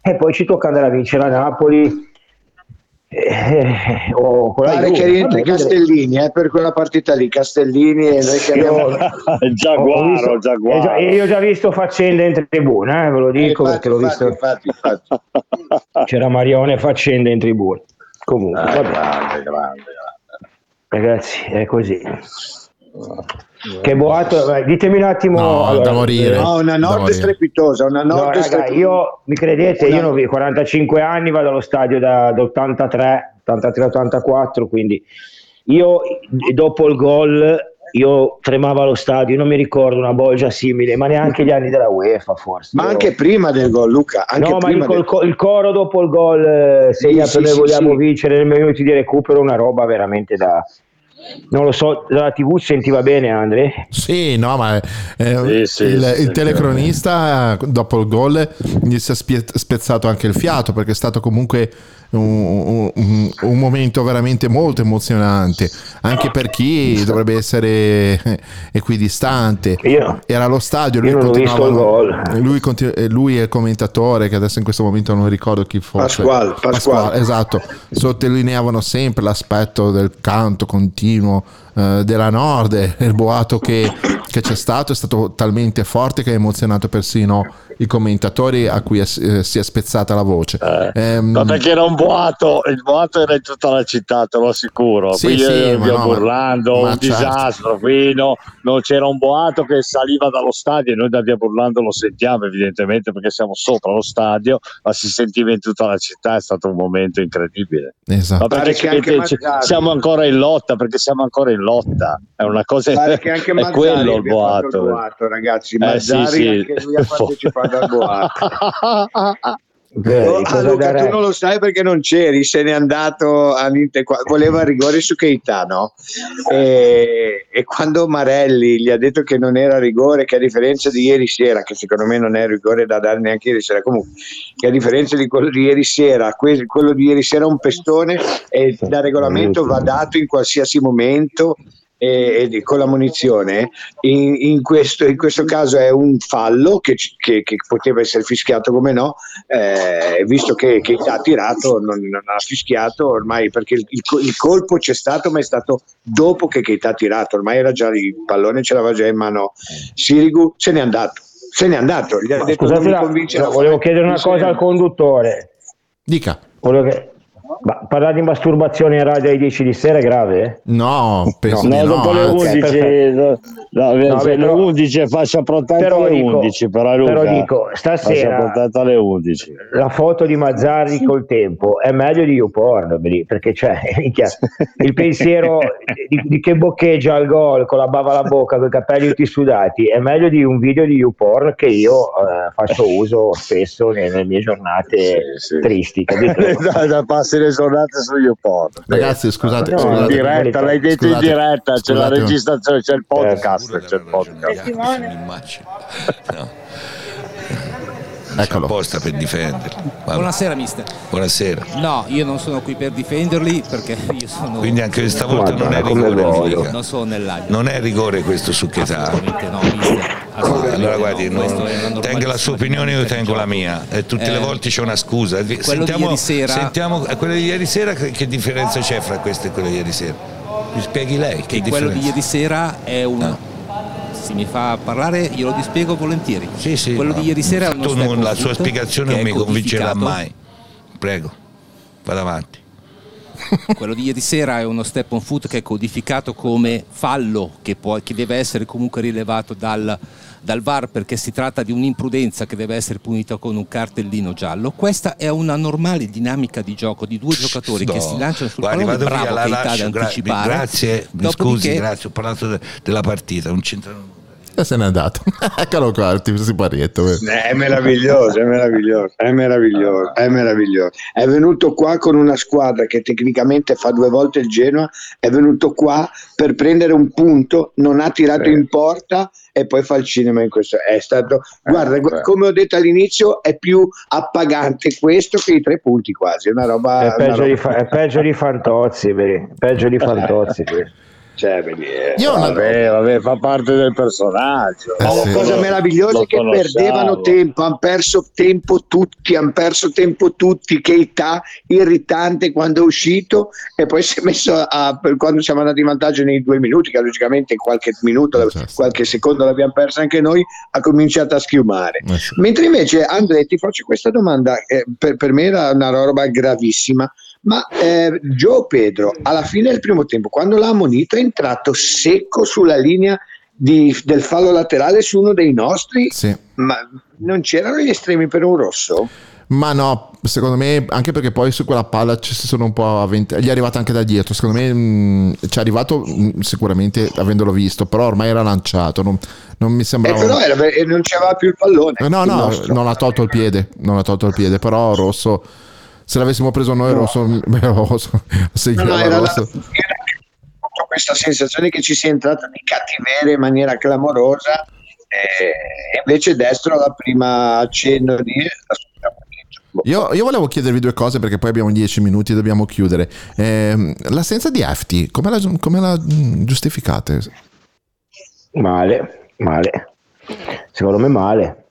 e poi ci tocca andare a vincere a Napoli. eh, o con Pare che rientri. Castellini eh, per quella partita lì. Castellini e noi che abbiamo. Giaguaro. e già- io ho già visto faccende in tribuna, eh, ve lo dico perché l'ho visto. Infatti, infatti. C'era Marione faccende in tribuna. Comunque, Ah, grande, grande, grande. Ragazzi, è così. Che boato, vai, ditemi un attimo. No, allora, da morire. No, una morire. strepitosa, una No, raga, strepitosa. io mi credete, Una- io non vi 45 anni, vado allo stadio da, da 83, 83-84, quindi io dopo il gol io tremavo allo stadio, non mi ricordo una bolgia simile, ma neanche gli anni della UEFA forse. Ma Io- anche prima del gol, Luca. Anche no, ma il, del- il coro dopo il gol eh, segna Sì, per sì, noi vogliamo sì. vincere nei minuti di recupero, una roba veramente da... Non lo so, dalla TV sentiva bene Andre? Sì, no, ma eh, Sì, sì, il, il telecronista eh, dopo il gol gli si è spezzato anche il fiato perché è stato comunque un, un- un momento veramente molto emozionante anche per chi dovrebbe essere eh, equidistante. Io- Era allo stadio, lui. Lui, continu- eh, lui è il commentatore che adesso in questo momento non ricordo chi fosse. Pasquale, Pasquale. esatto, sottolineavano sempre l'aspetto del canto continuo eh, della Nord e il boato che, che c'è stato è stato talmente forte che ha emozionato persino i commentatori a cui è- eh, si è spezzata la voce. Ehm, Ma perché era un boato, il boato era in tutta la città, te lo assicuro. Sì, qui sì, eh, via no, Burlando, un certo. disastro. Qui no- non c'era un boato che saliva dallo stadio e noi da via Burlando lo sentiamo evidentemente perché siamo sopra lo stadio, ma si sentiva in tutta la città, è stato un momento incredibile. Esatto. Ma perché anche Mazzarri- siamo ancora in lotta, perché siamo ancora in lotta. È una cosa Pare che anche è Mazzari quello il boato. il boato, ragazzi. Eh, sì, Mazzari sì. anche lui ha partecipato al boato. Cosa ah, Luca, tu non lo sai perché non c'eri, se n'è andato all'Inter, voleva rigore su Keita, no? E, e quando Marelli gli ha detto che non era rigore, che a differenza di ieri sera, che secondo me non è rigore da dare neanche ieri sera, comunque, che a differenza di quello di ieri sera, que- quello di ieri sera è un pestone e da regolamento va dato in qualsiasi momento e, e con la munizione. In, in questo, in questo caso è un fallo che, che- che poteva essere fischiato come no eh, visto che, che ha tirato non, non ha fischiato ormai perché il, il co- il colpo c'è stato ma è stato dopo che Keita ha tirato. Ormai era già il pallone ce l'aveva già in mano Sirigu se n'è andato se n'è andato. Gli ha detto scusate, non mi convince no, volevo chiedere una cosa al conduttore. Dica. Volevo che- ma parlare di masturbazione in radio alle 10 di sera è grave? eh? No, penso No, di no. dopo le anzi. 11, perfetto. no, No, se beh, le però- 11 è fascia protetta però alle dico- 11, però, Luca, però dico, fascia stasera- alle 11. La foto di Mazzarri col tempo è meglio di YouPorn perché c'è il pensiero di, di che boccheggia al gol con la bava alla bocca, con i capelli tutti sudati è meglio di un video di YouPorn che io eh, faccio uso spesso nelle, nelle mie giornate tristi. capito? da, da passi le giornate su YouPorn. Ragazzi, scusate, No, scusate. in diretta, l'hai detto Scusate, in diretta, c'è la scusate. registrazione, c'è il podcast, c'è il podcast. Eccolo. apposta per difenderli. Vabbè. Buonasera mister. Buonasera. No, io non sono qui per difenderli perché io sono... Quindi anche stavolta non Madonna, è rigore. voglio. No, non sono nell'aria. Non è rigore questo su Chetà. no, mister. Allora guardi, no, non- tenga la sua opinione, io tengo la mia. E tutte le Eh, volte c'è una scusa. di Sentiamo, ieri sera- sentiamo eh, quella di ieri sera, che, differenza c'è fra questa e quella di ieri sera? Mi spieghi lei? Che Che quello di differenza? ieri sera è un... Se mi fa parlare glielo dispiego volentieri. Sì, sì, quello no, di ieri sera è uno fatto step non- on La sua spiegazione non mi convincerà mai. Prego, vada avanti. quello di ieri sera è uno step on foot che è codificato come fallo che, può- che deve essere comunque rilevato dal, dal VAR perché si tratta di un'imprudenza che deve essere punita con un cartellino giallo. Questa è una normale dinamica di gioco di due giocatori No. che si lanciano sul Guardi, pallone, bravo via, la lascio, gra- anticipare. grazie, mi Dopodiché- scusi, grazie, ho parlato de- della partita, non c'entra E se n'è andato. Eccolo qua, il tipo siparietto. Eh, È meraviglioso, è meraviglioso, è meraviglioso, è meraviglioso. È venuto qua con una squadra che tecnicamente fa due volte il Genoa, è venuto qua per prendere un punto, non ha tirato in porta e poi fa il cinema in questo. È stato, guarda, gu- come ho detto all'inizio, è più appagante questo che i tre punti quasi. È una roba. È peggio, roba- di, fa- è peggio di Fantozzi, vedi? peggio di Fantozzi. Cioè, vedi, eh, Io vabbè, vabbè, fa parte del personaggio. Ma la cosa meravigliosa è che perdevano tempo, hanno perso tempo tutti, hanno perso tempo tutti. Keita irritante quando è uscito e poi si è messo a, quando siamo andati in vantaggio nei due minuti, che logicamente qualche minuto, qualche secondo l'abbiamo persa anche noi, ha cominciato a schiumare. Mentre invece Andrea ti faccio questa domanda, eh, per, per me era una roba gravissima. Ma eh, Gio Pedro, alla fine del primo tempo, quando l'ha ammonito, è entrato secco sulla linea di- del fallo laterale su uno dei nostri, Sì. ma non c'erano gli estremi per un rosso? Ma no, secondo me, anche perché poi su quella palla ci si sono un po' avvent- gli è arrivata anche da dietro. Secondo me mh, ci è arrivato mh, sicuramente avendolo visto, però ormai era lanciato. Non, non mi Eh, sembrava. però era- non c'aveva più il pallone. Eh, no, no, nostro. non ha tolto il piede. Non ha tolto il piede, però Rosso. Se l'avessimo preso noi, Rosso, beh, Rosso No, no, era la- Rosso. Ho questa sensazione che ci sia entrata di cattiveria in maniera clamorosa e invece destro alla prima accenno di Io, io volevo chiedervi due cose perché poi abbiamo 10 minuti e dobbiamo chiudere. Ehm, l'assenza di Efti, come la, come la mh, giustificate? Male, male. Secondo me male.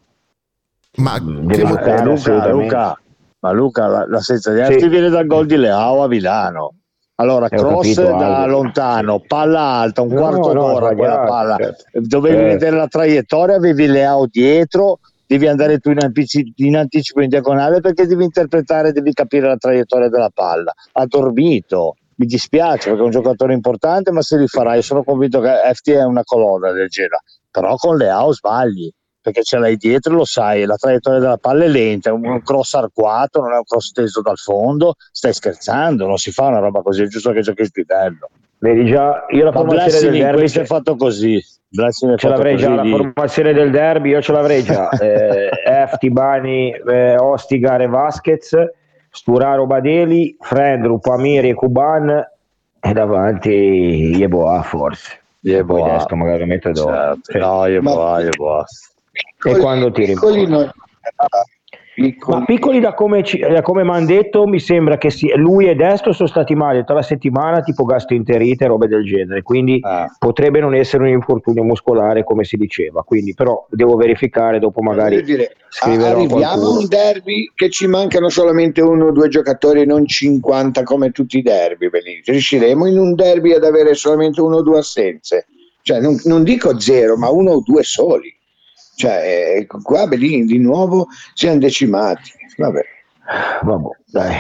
Ma Eh, giocare Luca, assolutamente. Luca, ma Luca, la- l'assenza di Sì. Efti viene dal gol di Leao a Milano. Allora, Eh, ho cross capito, da Aldo. lontano, palla alta, un No, quarto no, d'ora quella palla. certo. Dovevi Certo. vedere la traiettoria, avevi Leao dietro, devi andare tu in anticipo, in anticipo in diagonale perché devi interpretare, devi capire la traiettoria della palla. Ha dormito. Mi dispiace perché è un giocatore importante, ma se li farà, io sono convinto che FT è una colonna del Genoa. Però con Leao sbagli perché ce l'hai dietro, lo sai, la traiettoria della palla è lenta, è un, cross arcuato, non è un cross teso dal fondo, stai scherzando, non si fa una roba così, è giusto che giochi il pivello. Vedi già, io la Ma formazione del derby questo è fatto così. Blessing ce l'avrei già, la formazione del derby io ce l'avrei già. Eh, Efti, Bani, eh, Ostigar e Vasquez, Sturaro Badeli, Frendru, Pamiri e Kuban e davanti Yeboah forse. Yeboah. Poi destro magari lo metto dopo. Certo. Sì. No, Yeboah, Yeboah. E quando tiri piccoli non- Ma piccoli da come, ci- da come mi hanno detto, mi sembra che si- lui e Destro sono stati male tutta la settimana, tipo gastroenterite e robe del genere. Quindi Ah. potrebbe non essere un infortunio muscolare come si diceva. Quindi, però devo verificare dopo magari dire, arriviamo a un derby che ci mancano solamente uno o due giocatori, non 50 come tutti i derby. Benissimo. Riusciremo in un derby ad avere solamente uno o due assenze? Cioè, non, non dico zero, ma uno o due soli. Cioè, eh, qua Belin di nuovo siamo decimati. Vabbè. Vabbè, dai.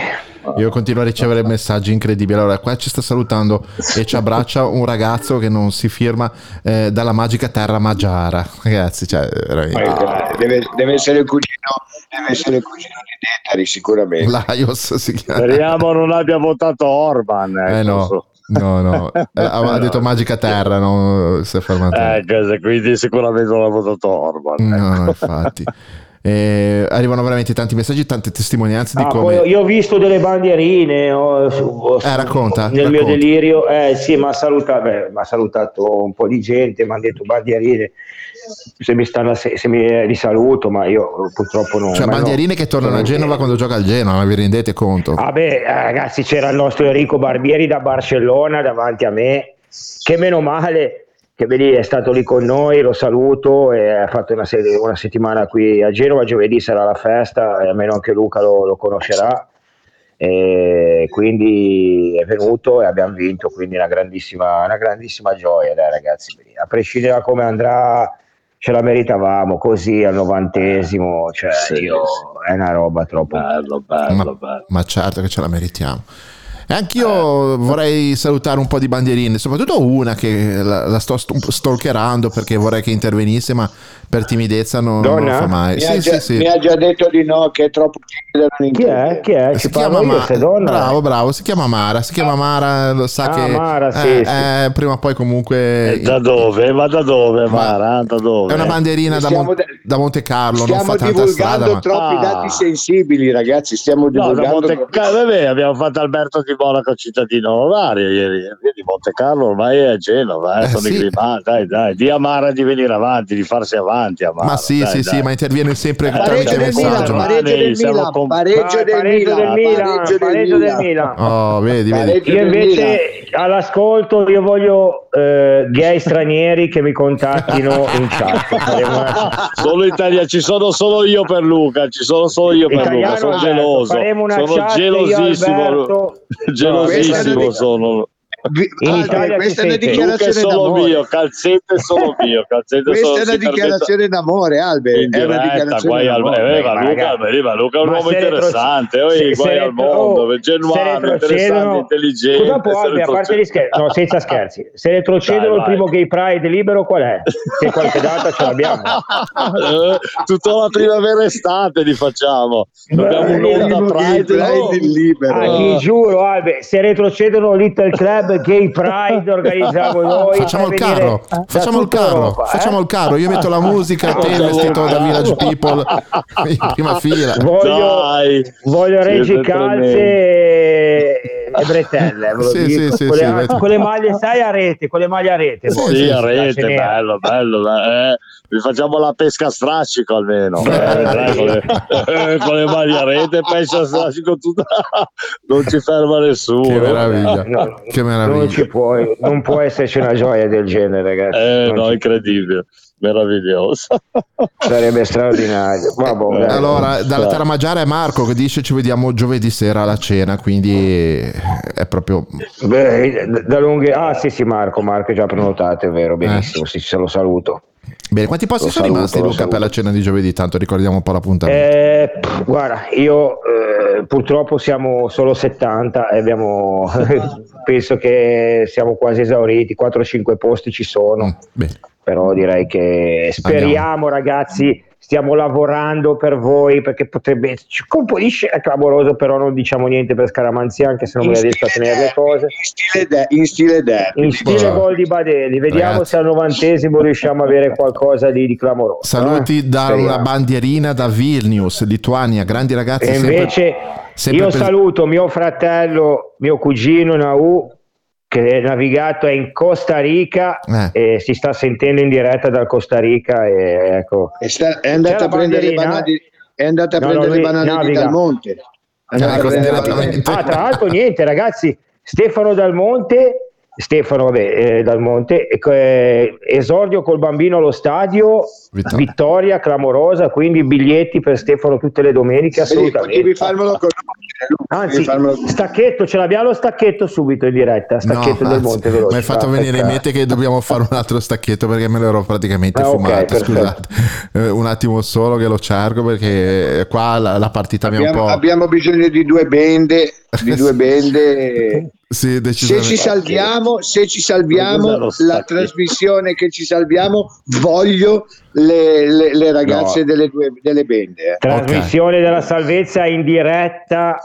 Io continuo a ricevere messaggi incredibili. Allora, qua ci sta salutando e ci abbraccia un ragazzo che non si firma eh, dalla magica terra Magiara. Ragazzi, cioè, veramente. Eh, Deve, deve essere il cugino, deve essere il cugino di Dettari, sicuramente. Laios si chiama. Speriamo non abbia votato Orban. Eh ecco. no, no, no. Eh, ha detto magica terra, no? Si è fermato. Ecco, se quindi sicuramente non ha votato Orban. ecco. No, no, infatti. Eh, arrivano veramente tanti messaggi, tante testimonianze di Ah, come... io ho visto delle bandierine ho- ho- Eh, racconta, nel mio racconta. delirio. Eh sì, mi ha salutato, m'ha salutato un po' di gente, mi hanno detto bandierine. Se mi stanno se, se mi li saluto, ma io purtroppo non. Cioè, ma no. bandierine che tornano a Genova quando gioca al Genoa, vi rendete conto? Vabbè, eh, ragazzi, c'era il nostro Enrico Barbieri da Barcellona davanti a me, che meno male che vedi, è stato lì con noi, lo saluto e ha fatto una, se- una settimana qui a Genova, giovedì sarà la festa, e almeno anche Luca lo, lo conoscerà. E quindi è venuto e abbiamo vinto, quindi una grandissima, una grandissima gioia, dai ragazzi. A prescindere da come andrà, ce la meritavamo così al novantesimo, cioè io, è una roba troppo bello, ma, ma certo che ce la meritiamo. Anch'io vorrei salutare un po' di bandierine, soprattutto una che la, la sto st- stalkerando perché vorrei che intervenisse, ma per timidezza non, non lo fa mai. Mi, Sì, ha già, sì, mi ha già detto di no, che è troppo Chi è? Chi è? Si Ci chiama Ma- bravo, bravo, si chiama Mara, si chiama Mara, lo sa Ah, che Mara, sì, eh, sì. eh, prima o poi comunque Da dove? Ma da dove, Mara? Da dove? è una bandierina da, Stiamo Mon- de- da Monte Carlo, non Stiamo fa tanta divulgando strada, ma troppi Ah. dati sensibili, ragazzi. Stiamo No, da divulgando Monte troppi- Carlo, vabbè, abbiamo fatto Alberto di Monaco cittadino onorario ieri, di Monte Carlo ormai è a Genova, eh, Eh, sono sì. i Grimani, dai dai, di Amara di venire avanti, di farsi avanti Amara. ma sì, dai, sì, dai. sì, ma interviene sempre Eh, tramite messaggio. pareggio del Milan, con- pareggio del pareggio Milan, del Milan, pareggio del pareggio del Milan. Milan. Oh, vedi, vedi. Pareggio Io invece all'ascolto io voglio eh, gay stranieri che mi contattino in chat. Solo Italia, ci sono solo io per Luca, ci sono solo io per Italiano Luca, sono geloso, sono gelosissimo, gelosissimo No, sono. In Albe, Italia questa si è una dichiarazione d'amore. mio, calzette solo mio, calzette Questa solo è una dichiarazione d'amore, Albe. È una dichiarazione d'amore. eh, ma Luca, ma Luca è un uomo se interessante, oi, se- guai al mondo, genuano, se interessante, intelligente. Scusa un po', se Albi, a parte gli scherzi, no, senza scherzi, se retrocedono il primo gay pride libero qual è? Se qualche data ce l'abbiamo. Eh, tutta la primavera estate li facciamo abbiamo un'onda Pride, libero. Ah, ti giuro, Albe, se retrocedono Little Club Gay Pride organizziamo noi. Facciamo il carro, da facciamo il carro, Europa, eh? facciamo il carro. Io metto la musica, te Facciamo vestito da. Village People in prima fila. Voglio, Dai, voglio siete reggicalze e, e bretelle, Sì, sì, sì, con, sì, le, con le maglie, sai, a rete, con le maglie a rete. Sì, voi. sì, sì, a rete, bello, bello, eh. Vi facciamo la pesca a strascico almeno. Eh, con, le, eh, con le mani a rete, pesca a strascico tutta. non ci ferma nessuno. Che meraviglia, No, no, che Non, meraviglia. ci puoi, non può esserci una gioia del genere, ragazzi. Eh, Non no, ci- incredibile, meraviglioso. sarebbe straordinario. Vabbè, dai. Allora, dalla Terra Maggiare è Marco che dice ci vediamo giovedì sera alla cena, quindi è proprio... Beh, da- lunghe... Ah, sì, sì, Marco, Marco è già prenotato, è vero, benissimo, sì, se lo saluto. Bene, quanti posti Lo sono saluto, rimasti Luca saluto. per la cena di giovedì? Tanto ricordiamo un po' l'appuntamento. Eh, pff, guarda, io eh, purtroppo siamo solo 70 e abbiamo, penso che siamo quasi esauriti, 4-5 posti ci sono, Bene. Però direi che speriamo ragazzi, stiamo lavorando per voi perché potrebbe esserci un po' di scena clamoroso, però non diciamo niente per scaramanzia anche se non me ne riesco a tenere le cose. In stile, de- in stile derby. In stile Ciao. gol di Badelli, vediamo Ragazzi. se al novantesimo riusciamo a avere qualcosa di, di clamoroso. Saluti eh? da una bandierina da Vilnius, Lituania, grandi ragazzi. E sempre- invece sempre io pres- saluto mio fratello, mio cugino Nau, che è navigato è in Costa Rica Eh. e si sta sentendo in diretta dal Costa Rica. E ecco. È, sta- è andata a prendere le banane, è andata a No, prendere no, le banane di naviga. Dal Monte. È andata a prendere le direttamente. banane. Ah, tra l'altro, niente, ragazzi. Stefano Dal Monte, Stefano, vabbè, eh, Dal Monte, ecco, eh, esordio col bambino allo stadio, Vittoria. vittoria. clamorosa. Quindi biglietti per Stefano tutte le domeniche. Assolutamente. Devi farmelo conoscere. Luca, Anzi, farmelo- stacchetto, ce l'abbiamo lo stacchetto subito in diretta. Stacchetto No, del Monte veloce. mi hai fatto Ah, venire in peccato. mente che dobbiamo fare un altro stacchetto perché me l'ero praticamente Ah, fumato. perfetto. Scusate, Eh, un attimo solo che lo cerco perché qua la, la partita mi ha un abbiamo, po'. abbiamo bisogno di due bende, di due bende. Sì, Se ci salviamo, se ci salviamo la trasmissione che ci salviamo, voglio le, le- le ragazze No. delle, due, delle bende. eh. Trasmissione della salvezza in diretta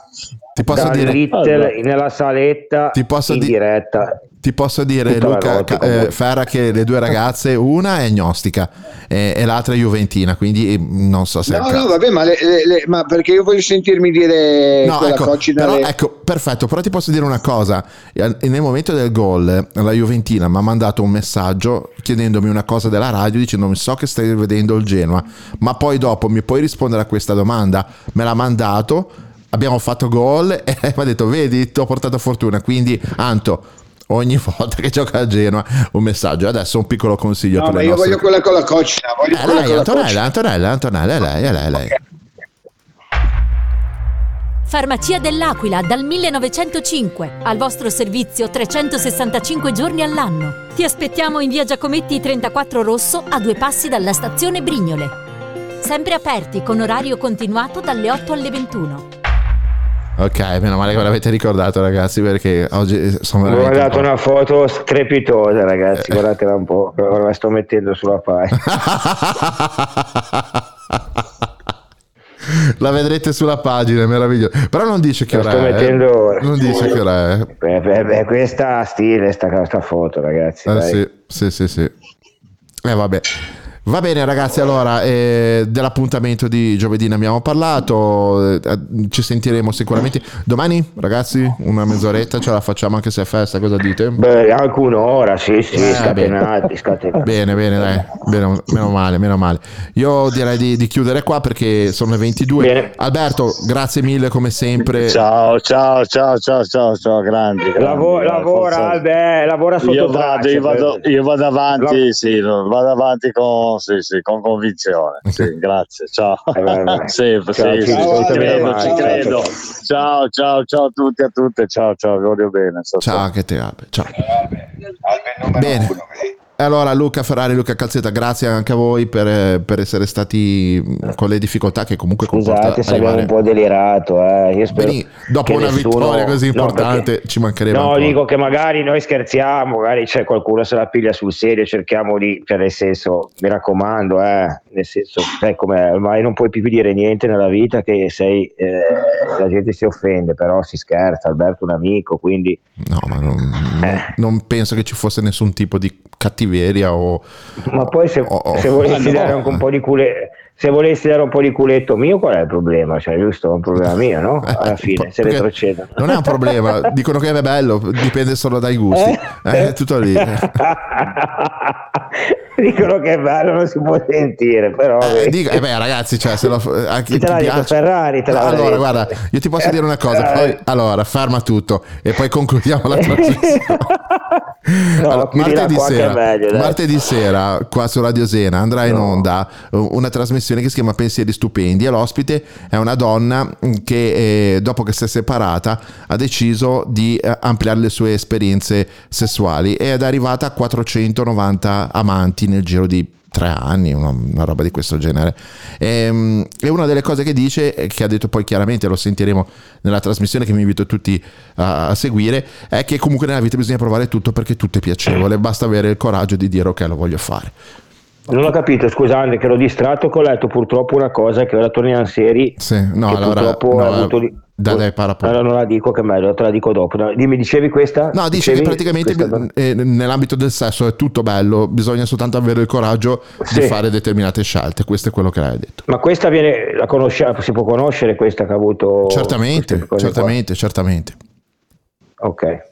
Ti posso dire- Little nella saletta Ti posso in di- diretta. Ti posso dire, Tutta Luca eh. Ferra, che le due ragazze, una è gnostica e, e l'altra è juventina, quindi eh, non so se No, no, vabbè, ma, le- le- le- ma perché io voglio sentirmi dire No, ecco, però, le- ecco, perfetto, però ti posso dire una cosa, nel momento del gol la Juventina mi ha mandato un messaggio chiedendomi una cosa della radio dicendomi so che stai vedendo il Genoa, ma poi dopo mi puoi rispondere a questa domanda? Me l'ha mandato, abbiamo fatto gol e mi ha detto vedi ti ho portato fortuna, quindi Anto ogni volta che gioca a Genoa un messaggio, adesso un piccolo consiglio No, per ma le io nostre... voglio quella con la coccina. Voglio Eh, lei, Antonella. Antonella, Antonella, è lei, è lei, è lei. Farmacia dell'Aquila dal 1905, al vostro servizio 365 giorni all'anno. Ti aspettiamo in via Giacometti 34 Rosso a due passi dalla stazione Brignole. Sempre aperti con orario continuato dalle 8 alle 21. Ok, meno male che ve l'avete ricordato ragazzi perché oggi sono ho veramente... un dato po'- una foto strepitosa, ragazzi. Guardatela un po'. Ora la sto mettendo sulla pagina. La vedrete sulla pagina, è meraviglioso. Però non dice che La ora sto è. mettendo ora. Non dice che ora è. Beh, beh, beh, questa stile, sta, sta foto, ragazzi. Eh, sì, sì, sì, sì. Eh, vabbè. Va bene ragazzi, allora eh, dell'appuntamento di giovedì ne abbiamo parlato, eh, ci sentiremo sicuramente domani ragazzi, una mezz'oretta ce la facciamo anche se è festa, cosa dite? Beh, anche un'ora, sì, sì, Eh, scatenati, scatenati. Bene, bene, dai, Bene, meno male, meno male. Io direi di, di chiudere qua perché sono le 22. Alberto, grazie mille come sempre. Ciao, ciao, ciao, ciao, ciao, ciao, grandi. grandi, Lavo- lavora, forza. Albe, lavora sotto Io vado, traccia, io vado, io vado avanti, sì, no, vado avanti con, no, sì, sì, con convinzione. Sì, grazie, ciao. Vai. Sì, Ciao, sì, ci sì, ci ascolta credo, bene, ci ciao, credo. ciao, Ciao, ciao, ciao a tutti e a tutte. Ciao, ciao, vi voglio bene. Ciao, Ciao anche te, Albe. Ciao. Bene. Allora Luca Ferrari, Luca Calzetta, grazie anche a voi per, per essere stati mh, con le difficoltà che comunque Scusate se abbiamo un po' delirato. Eh. Io spero Beni, dopo una nessuno- vittoria così No, importante perché- ci mancherebbe No, dico che magari noi scherziamo, magari c'è qualcuno se la piglia sul serio, cerchiamo di, cioè nel senso, mi raccomando, eh, nel senso, sai com'è, ormai non puoi più dire niente nella vita che sei, eh, la gente si offende, però si scherza, Alberto è un amico, quindi No, ma non, Eh. non- penso che ci fosse nessun tipo di cattiveria o... Ma poi se, oh. se volessi no. dare anche un po' di culetto, se volessi dare un po' di culetto mio, qual è il problema? Cioè, giusto, è un problema mio, no? Alla fine, se perché retrocedono. Non è un problema, dicono che è bello, dipende solo dai gusti. Eh? È tutto lì. Dicono che è bello, non si può sentire, però. Eh, dico- eh beh, ragazzi, cioè, se lo, a chi Chi te detto? piace- Ferrari te l'ha Allora, detto. guarda, io ti posso dire una cosa, Eh. poi, allora, ferma tutto e poi concludiamo la trasmissione. Allora, chiudila martedì, sera, meglio, martedì sera, qua su Radio Sena, andrà in onda uh, una trasmissione che si chiama Pensieri Stupendi e l'ospite è una donna che eh, dopo che si è separata ha deciso di eh, ampliare le sue esperienze sessuali ed è arrivata a 490 amanti nel giro di tre anni, una, una roba di questo genere. Ehm, E, una delle cose che dice, che ha detto poi chiaramente, lo sentiremo nella trasmissione che vi invito tutti a, a seguire, è che comunque nella vita bisogna provare tutto perché tutto è piacevole, basta avere il coraggio di dire ok lo voglio fare. Non ho capito, scusate, che l'ho distratto che ho letto purtroppo una cosa che ora torniamo seri. Sì, no, allora, purtroppo no, ha avuto lì- dai, dai, para. Allora non la dico che è meglio, te la dico dopo. Dimmi, dicevi questa? No, dice Dicevi che praticamente questa- eh, nell'ambito del sesso è tutto bello, bisogna soltanto avere il coraggio Sì. di fare determinate scelte, questo è quello che lei ha detto. Ma questa viene, la conosce, si può conoscere questa che ha avuto... Certamente, cose qua? certamente, certamente. Ok.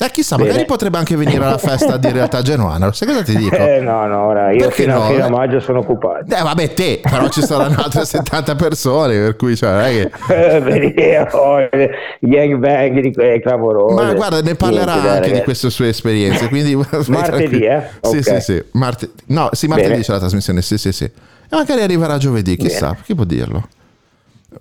Eh, chissà, Bene. magari potrebbe anche venire alla festa di realtà genuana, sai cosa ti dico? Eh, no, no, ora io Perché fino, no? fino a maggio sono occupato. Eh, vabbè, te, però ci saranno altre 70 persone, per cui cioè, non è che... Eh, vedi, oh, gli Yang Bang di quei clamorosi. Ma guarda, ne parlerà Niente, dai, anche di ragazzi. queste sue esperienze. Quindi Martedì, eh? Sì, Ok. sì, sì. Marte- No, sì, martedì Bene. c'è la trasmissione. Sì, sì, sì. E magari arriverà giovedì, chissà, chi può dirlo?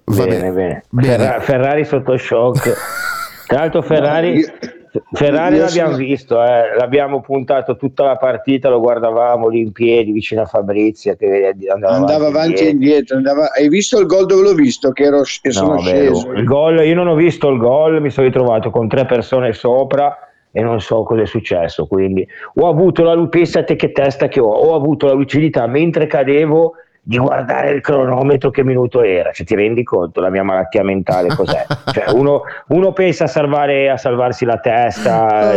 Va Bene, bene. Bene. Ferra- Ferrari sotto shock. Tra l'altro Ferrari, Ferrari io l'abbiamo sono- visto, eh, l'abbiamo puntato tutta la partita, lo guardavamo lì in piedi vicino a Fabrizia che andava, andava avanti e indietro. andava- Hai visto il gol dove l'ho visto? Che, ero, che sono No, sceso. Il gol, io non ho visto il gol, mi sono ritrovato con tre persone sopra e non so cosa è successo. Quindi ho avuto la pensate che testa che ho, ho avuto la lucidità mentre cadevo di guardare il cronometro che minuto era. Cioè, ti rendi conto la mia malattia mentale cos'è? Cioè, uno, uno pensa a, salvare, a salvarsi la testa.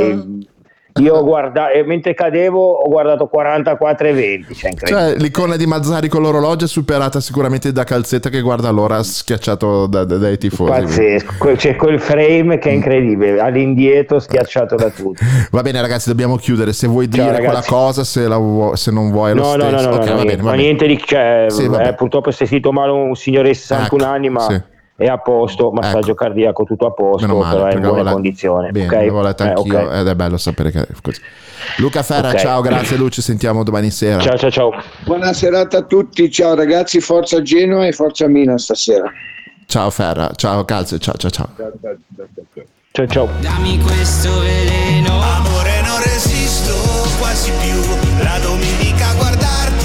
Io guarda- e mentre cadevo ho guardato 44 e 20, cioè. Cioè, l'icona di Mazzari con l'orologio è superata sicuramente da Calzetta che guarda l'ora schiacciato da- da- dai tifosi. Pazzesco, c'è quel frame che è incredibile, all'indietro schiacciato da tutti. Va bene, ragazzi, dobbiamo chiudere. Se vuoi Ciao, dire quella ragazzi. cosa, se, vuoi- se non vuoi, lo No, no, stesso. no, no, no, va niente, bene, va ma bene. niente di cioè, Sì, eh, purtroppo si è sentito male un signore di 61 Ecco, anni, ma sì. È a posto, massaggio cardiaco tutto a posto, Meno male, però è in buone condizioni. Bene, ok? l'avevo letto Eh, anch'io ok. ed è bello sapere che è così. Luca Ferra, Ok. ciao, grazie Luci, ci sentiamo domani sera. Ciao, ciao, ciao. Buona serata a tutti, ciao ragazzi, forza Genoa e forza Milan stasera. Ciao Ferra, ciao Calze, ciao ciao ciao. Ciao ciao. Dammi questo veleno Amore non resisto quasi più La domenica a guardarti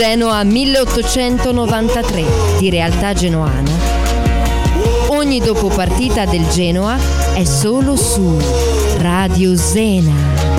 Genoa 1893 di realtà genoana. Ogni dopopartita del Genoa è solo su Radio Zena.